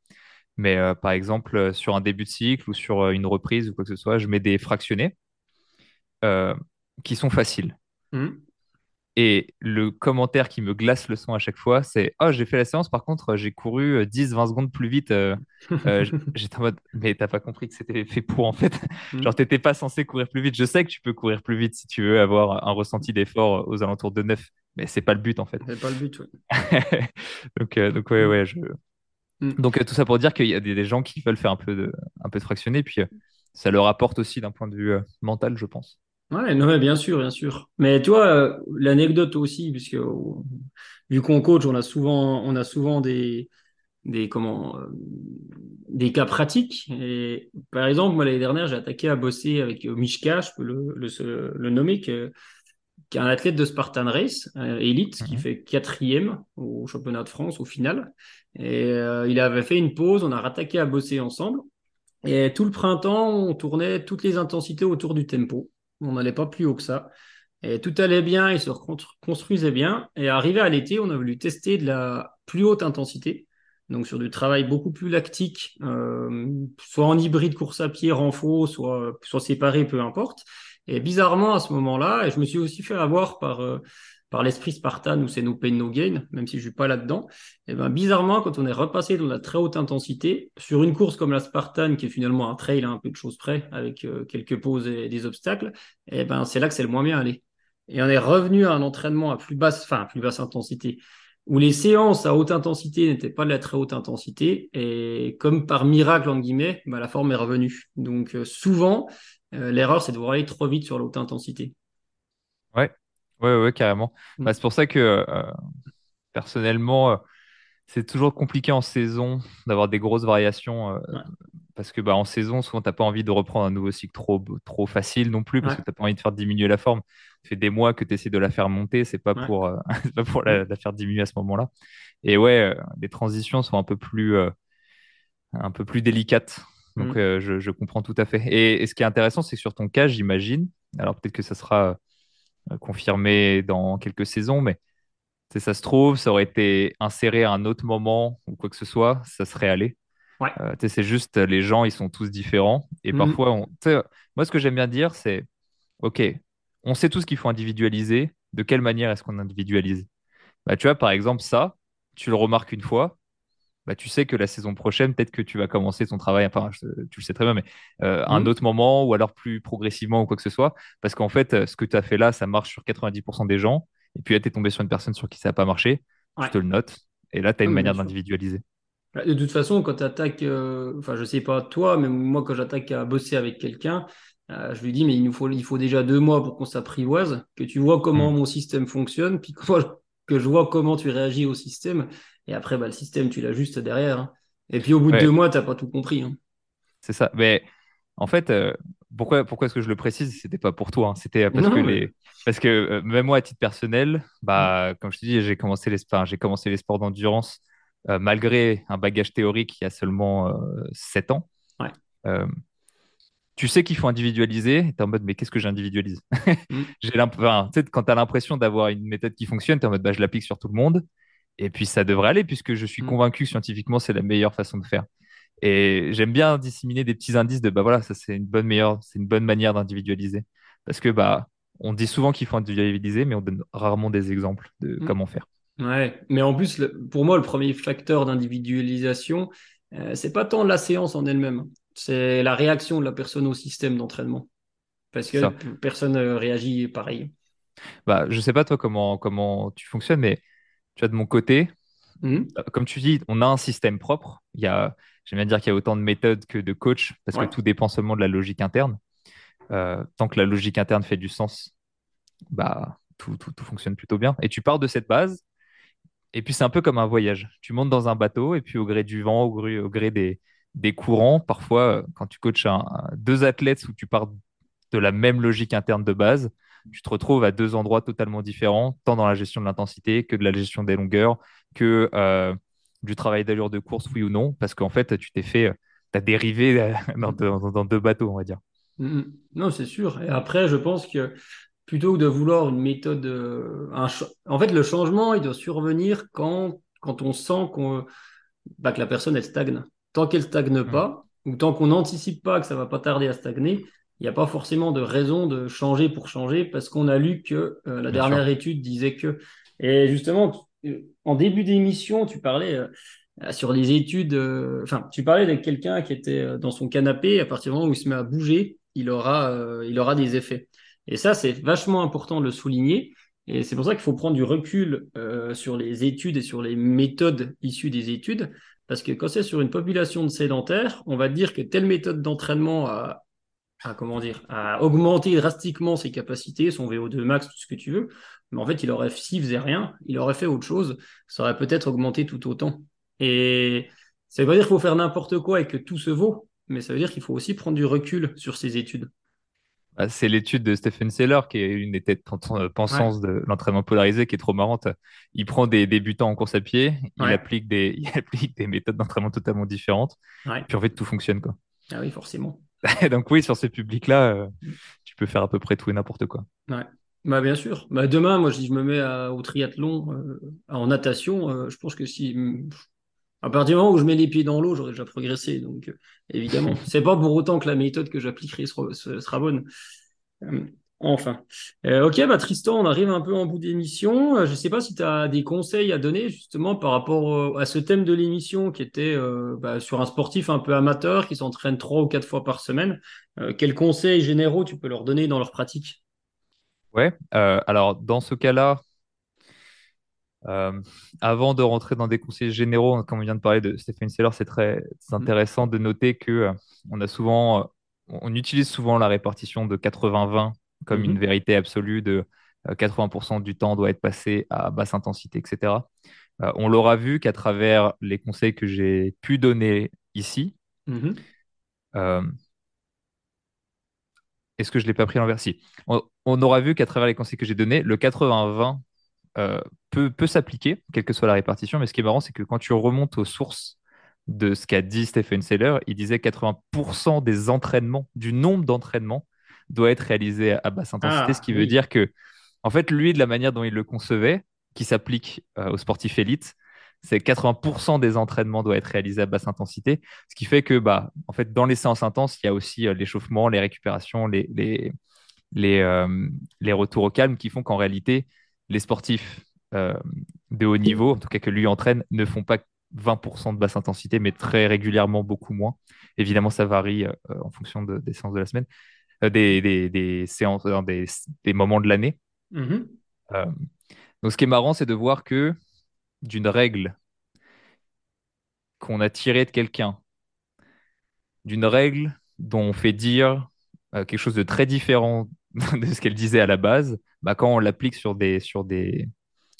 Mais euh, par exemple, euh, sur un début de cycle ou sur une reprise ou quoi que ce soit, je mets des fractionnés qui sont faciles. Mmh. Et le commentaire qui me glace le son à chaque fois, c'est Oh, j'ai fait la séance, par contre, j'ai couru 10-20 euh, secondes plus vite. Euh, euh, j'étais en mode Mais t'as pas compris que c'était fait pour, en fait. Mm. Genre, t'étais pas censé courir plus vite. Je sais que tu peux courir plus vite si tu veux avoir un ressenti d'effort aux alentours de 9, mais c'est pas le but, en fait. C'est pas le but, oui. donc, donc, ouais, ouais. Je... Mm. Donc, tout ça pour dire qu'il y a des, gens qui veulent faire un peu de, un peu de fractionné, puis ça leur apporte aussi d'un point de vue mental, je pense. Ouais, non, mais bien sûr, bien sûr. Mais tu vois, euh, l'anecdote aussi, puisque euh, vu qu'on coach, on a souvent, on a souvent des, des, comment, euh, des cas pratiques. Et par exemple, moi, l'année dernière, j'ai attaqué à bosser avec Mishka, je peux le, le, le nommer, est un athlète de Spartan Race, élite, qui mhm. fait quatrième au championnat de France au final. Et il avait fait une pause, on a rattaqué à bosser ensemble. Et tout le printemps, on tournait toutes les intensités autour du tempo. On n'allait pas plus haut que ça. Et tout allait bien, il se construisait bien. Et arrivé à l'été, on a voulu tester de la plus haute intensité, donc sur du travail beaucoup plus lactique, euh, soit en hybride course à pied, renfort, soit, soit séparé, peu importe. Et bizarrement, à ce moment-là, et je me suis aussi fait avoir par, euh, par l'esprit Spartan où c'est no pain, no gain, même si je suis pas là-dedans, et eh ben bizarrement, quand on est repassé dans la très haute intensité, sur une course comme la Spartan, qui est finalement un trail à un peu de choses près, avec euh, quelques pauses et des obstacles, et eh ben c'est là que c'est le moins bien allé. Et on est revenu à un entraînement à plus basse, enfin plus basse intensité, où les séances à haute intensité n'étaient pas de la très haute intensité, et comme par miracle, en guillemets, ben, la forme est revenue. Donc euh, souvent, euh, l'erreur, c'est de vouloir aller trop vite sur la haute intensité. Ouais, Ouais, ouais, carrément. Mm. Bah, c'est pour ça que euh, personnellement, euh, c'est toujours compliqué en saison d'avoir des grosses variations. Parce que bah, en saison, souvent, tu n'as pas envie de reprendre un nouveau cycle trop, trop facile non plus, parce que tu n'as pas envie de faire diminuer la forme. Ça fait des mois que tu essaies de la faire monter, c'est pas pour, pas pour la, faire diminuer à ce moment-là. Et ouais, les transitions sont un peu plus, un peu plus délicates. Donc, mm. je, je, comprends tout à fait. Et, et ce qui est intéressant, c'est que sur ton cas, j'imagine, Alors peut-être que ça sera confirmé dans quelques saisons, mais ça se trouve, ça aurait été inséré à un autre moment ou quoi que ce soit, ça serait allé. Ouais. c'est juste, les gens, ils sont tous différents. Et Mhm. parfois, on, moi, ce que j'aime bien dire, c'est, OK, on sait tous qu'il faut individualiser. De quelle manière est-ce qu'on individualise? Bah, Tu vois, par exemple, ça, tu le remarques une fois, bah, tu sais que la saison prochaine, peut-être que tu vas commencer ton travail, enfin, tu le sais très bien, mais euh, un Mhm. autre moment ou alors plus progressivement ou quoi que ce soit. Parce qu'en fait, euh, ce que tu as fait là, ça marche sur 90% des gens. Et puis là, tu es tombé sur une personne sur qui ça n'a pas marché, tu Ouais. te le notes. Et là, tu as Ah, une bien manière d'individualiser. Bah, De toute façon, quand tu attaques, enfin, je sais pas toi, mais moi, quand j'attaque à bosser avec quelqu'un, euh, je lui dis, mais il nous faut, il faut déjà deux mois pour qu'on s'apprivoise, que tu vois comment Hmm. mon système fonctionne, puis que, moi, que je vois comment tu réagis au système. Et après, bah, le système, tu l'ajustes derrière. hein. Et puis, au bout de deux mois, t'as pas tout compris. hein. c'est ça. Mais en fait, euh, pourquoi, pourquoi est-ce que je le précise? C'était pas pour toi, hein. C'était parce que Non, mais... les, parce que euh, même moi, à titre personnel, bah, comme je te dis, j'ai commencé les, enfin, j'ai commencé les sports d'endurance euh, malgré un bagage théorique il y a seulement euh, 7 ans. Ouais. Tu sais qu'il faut individualiser, tu es en mode, mais qu'est-ce que j'individualise? Mm, J'ai enfin, tu quand tu as l'impression d'avoir une méthode qui fonctionne, tu es en mode, bah, je l'applique sur tout le monde. Et puis ça devrait aller, puisque je suis mm, convaincu que scientifiquement, c'est la meilleure façon de faire. Et j'aime bien disséminer des petits indices de, bah voilà, ça c'est une bonne meilleure, c'est une bonne manière d'individualiser. Parce que, bah, on dit souvent qu'il faut individualiser, mais on donne rarement des exemples de mm. comment faire. Ouais, mais en plus, pour moi, le premier facteur d'individualisation, euh, c'est pas tant la séance en elle-même, c'est la réaction de la personne au système d'entraînement. Parce que ça. personne euh, réagit pareil. Bah, je sais pas toi comment, comment tu fonctionnes, mais tu vois, de mon côté, Mhm. euh, comme tu dis, on a un système propre. Il y a, j'aime bien dire qu'il y a autant de méthodes que de coachs, parce que tout dépend seulement de la logique interne. Euh, tant que la logique interne fait du sens, bah, tout, tout, tout fonctionne plutôt bien. Et tu pars de cette base, et puis c'est un peu comme un voyage. Tu montes dans un bateau, et puis au gré du vent, au gré, au gré des, des courants, parfois, euh, quand tu coaches un- deux athlètes où tu pars de la même logique interne de base, tu te retrouves à deux endroits totalement différents, tant dans la gestion de l'intensité que de la gestion des longueurs, que euh, du travail d'allure de course, oui ou non, parce qu'en fait, tu t'es fait, tu as dérivé euh, dans, deux- dans- dans deux bateaux, on va dire. Mhm. Non, c'est sûr. Et après, je pense que plutôt que de vouloir une méthode, euh, un en fait, le changement, il doit survenir quand, quand on sent qu'on, bah, que la personne, elle stagne. Tant qu'elle stagne Mm. pas, ou tant qu'on n'anticipe pas que ça va pas tarder à stagner, il n'y a pas forcément de raison de changer pour changer parce qu'on a lu que euh, la Bien sûr. dernière étude disait que. Et justement, euh, en début d'émission, tu parlais euh, sur les études, euh, enfin, tu parlais de quelqu'un qui était dans son canapé, à partir du moment où il se met à bouger, il aura, il aura des effets. Et ça, c'est vachement important de le souligner. Et c'est pour ça qu'il faut prendre du recul sur les études et sur les méthodes issues des études. Parce que quand c'est sur une population de sédentaires, on va dire que telle méthode d'entraînement a, a, comment dire, a augmenté drastiquement ses capacités, son VO2 max, tout ce que tu veux. Mais en fait, il aurait, s'il faisait rien, il aurait fait autre chose, ça aurait peut-être augmenté tout autant. Et ça veut pas dire qu'il faut faire n'importe quoi et que tout se vaut, mais ça veut dire qu'il faut aussi prendre du recul sur ces études. Bah, C'est l'étude de Stephen Seller, qui est une des têtes euh, Ouais, pensantes de l'entraînement polarisé, qui est trop marrante. Il prend des débutants en course à pied, il ouais, applique des, il applique des méthodes d'entraînement totalement différentes, ouais. puis en fait, tout fonctionne, quoi. Ah oui, forcément. Donc oui, sur ce public-là, euh, tu peux faire à peu près tout et n'importe quoi. Ouais. Bah, bien sûr. Bah, demain, moi, si je me mets à- au triathlon, euh, en natation, euh, je pense que si, à partir du moment où je mets les pieds dans l'eau, j'aurais déjà progressé. Donc, évidemment, c'est pas pour autant que la méthode que j'appliquerai sera, sera bonne. Enfin. Euh, ok, bah, Tristan, on arrive un peu en bout d'émission. Euh, je sais pas si tu as des conseils à donner justement par rapport euh, à ce thème de l'émission qui était bah, sur un sportif un peu amateur qui s'entraîne trois ou quatre fois par semaine. Quels conseils généraux tu peux leur donner dans leur pratique? Ouais, alors dans ce cas-là, avant de rentrer dans des conseils généraux, comme on vient de parler de Stephen Seller, c'est très Mm. intéressant de noter que euh, on a souvent, on utilise souvent la répartition de 80-20 comme une Mhm. vérité absolue de euh, 80% du temps doit être passé à basse intensité, etc. Euh, on l'aura vu qu'à travers les conseils que j'ai pu donner ici, Mhm. euh, est-ce que je ne l'ai pas pris l'envers? Si. On, on aura vu qu'à travers les conseils que j'ai donnés, le 80-20 euh, peut, peut s'appliquer, quelle que soit la répartition. Mais ce qui est marrant, c'est que quand tu remontes aux sources de ce qu'a dit Stephen Seller, il disait 80% des entraînements, du nombre d'entraînements, doit être réalisé à basse intensité, Ah, ce qui veut dire que, en fait, lui, de la manière dont il le concevait, qui s'applique euh, aux sportifs élites, c'est 80% des entraînements doivent être réalisés à basse intensité, ce qui fait que, bah, en fait, dans les séances intenses, il y a aussi euh, l'échauffement, les récupérations, les, les, les, euh, les retours au calme qui font qu'en réalité, les sportifs de haut niveau, en tout cas que lui entraîne, ne font pas 20% de basse intensité, mais très régulièrement beaucoup moins. Évidemment, ça varie en fonction de- des séances de la semaine, euh, des, des, des séances, euh, des, des moments de l'année. Mhm. Euh, donc, ce qui est marrant, c'est de voir que d'une règle qu'on a tirée de quelqu'un, d'une règle dont on fait dire euh, quelque chose de très différent de ce qu'elle disait à la base, bah, quand on l'applique sur des, sur des,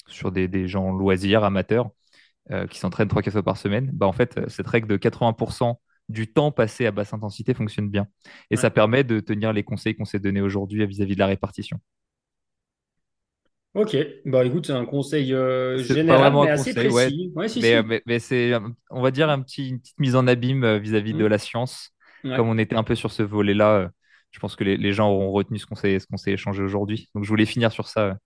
sur des, des gens loisirs, amateurs, euh, qui s'entraînent 3-4 fois par semaine, bah, en fait, cette règle de 80% du temps passé à basse intensité fonctionne bien. Et Ouais. ça permet de tenir les conseils qu'on s'est donnés aujourd'hui vis-à-vis de la répartition. Ok, bah écoute, c'est un conseil euh, général, mais assez conseil, précis. Ouais, si, mais, euh, mais, mais c'est, on va dire, un petit, une petite mise en abîme euh, vis-à-vis de Mhm. la science. Comme on était un peu sur ce volet-là, euh, je pense que les, les gens auront retenu ce qu'on s'est, ce qu'on s'est échangé aujourd'hui. Donc, je voulais finir sur ça,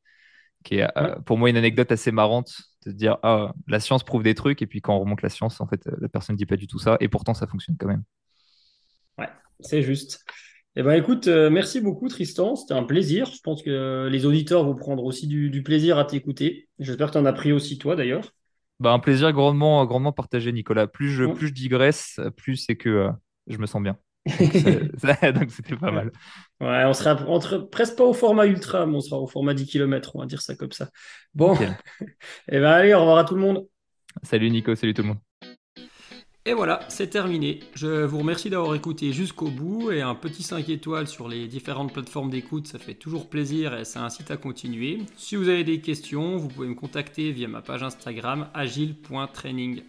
qui est Ouais. euh, pour moi une anecdote assez marrante de dire, ah, la science prouve des trucs, et puis quand on remonte la science, en fait, la personne ne dit pas du tout ça, et pourtant, ça fonctionne quand même. Ouais, c'est juste. Eh ben écoute, euh, merci beaucoup Tristan, c'était un plaisir. Je pense que les auditeurs vont prendre aussi du, du plaisir à t'écouter. J'espère que tu en as pris aussi toi d'ailleurs. Bah, un plaisir grandement, grandement partagé, Nicolas. Plus je, Ouais. plus je digresse, plus c'est que euh, je me sens bien. Donc c'était pas mal. Ouais, on sera entre, presque pas au format ultra, mais on sera au format 10 km, on va dire ça comme ça. Bon, Nickel. eh ben allez, au revoir à tout le monde. Salut Nico, salut tout le monde. Et voilà, c'est terminé. Je vous remercie d'avoir écouté jusqu'au bout et un petit 5 étoiles sur les différentes plateformes d'écoute, ça fait toujours plaisir et ça incite à continuer. Si vous avez des questions, vous pouvez me contacter via ma page Instagram agile.training.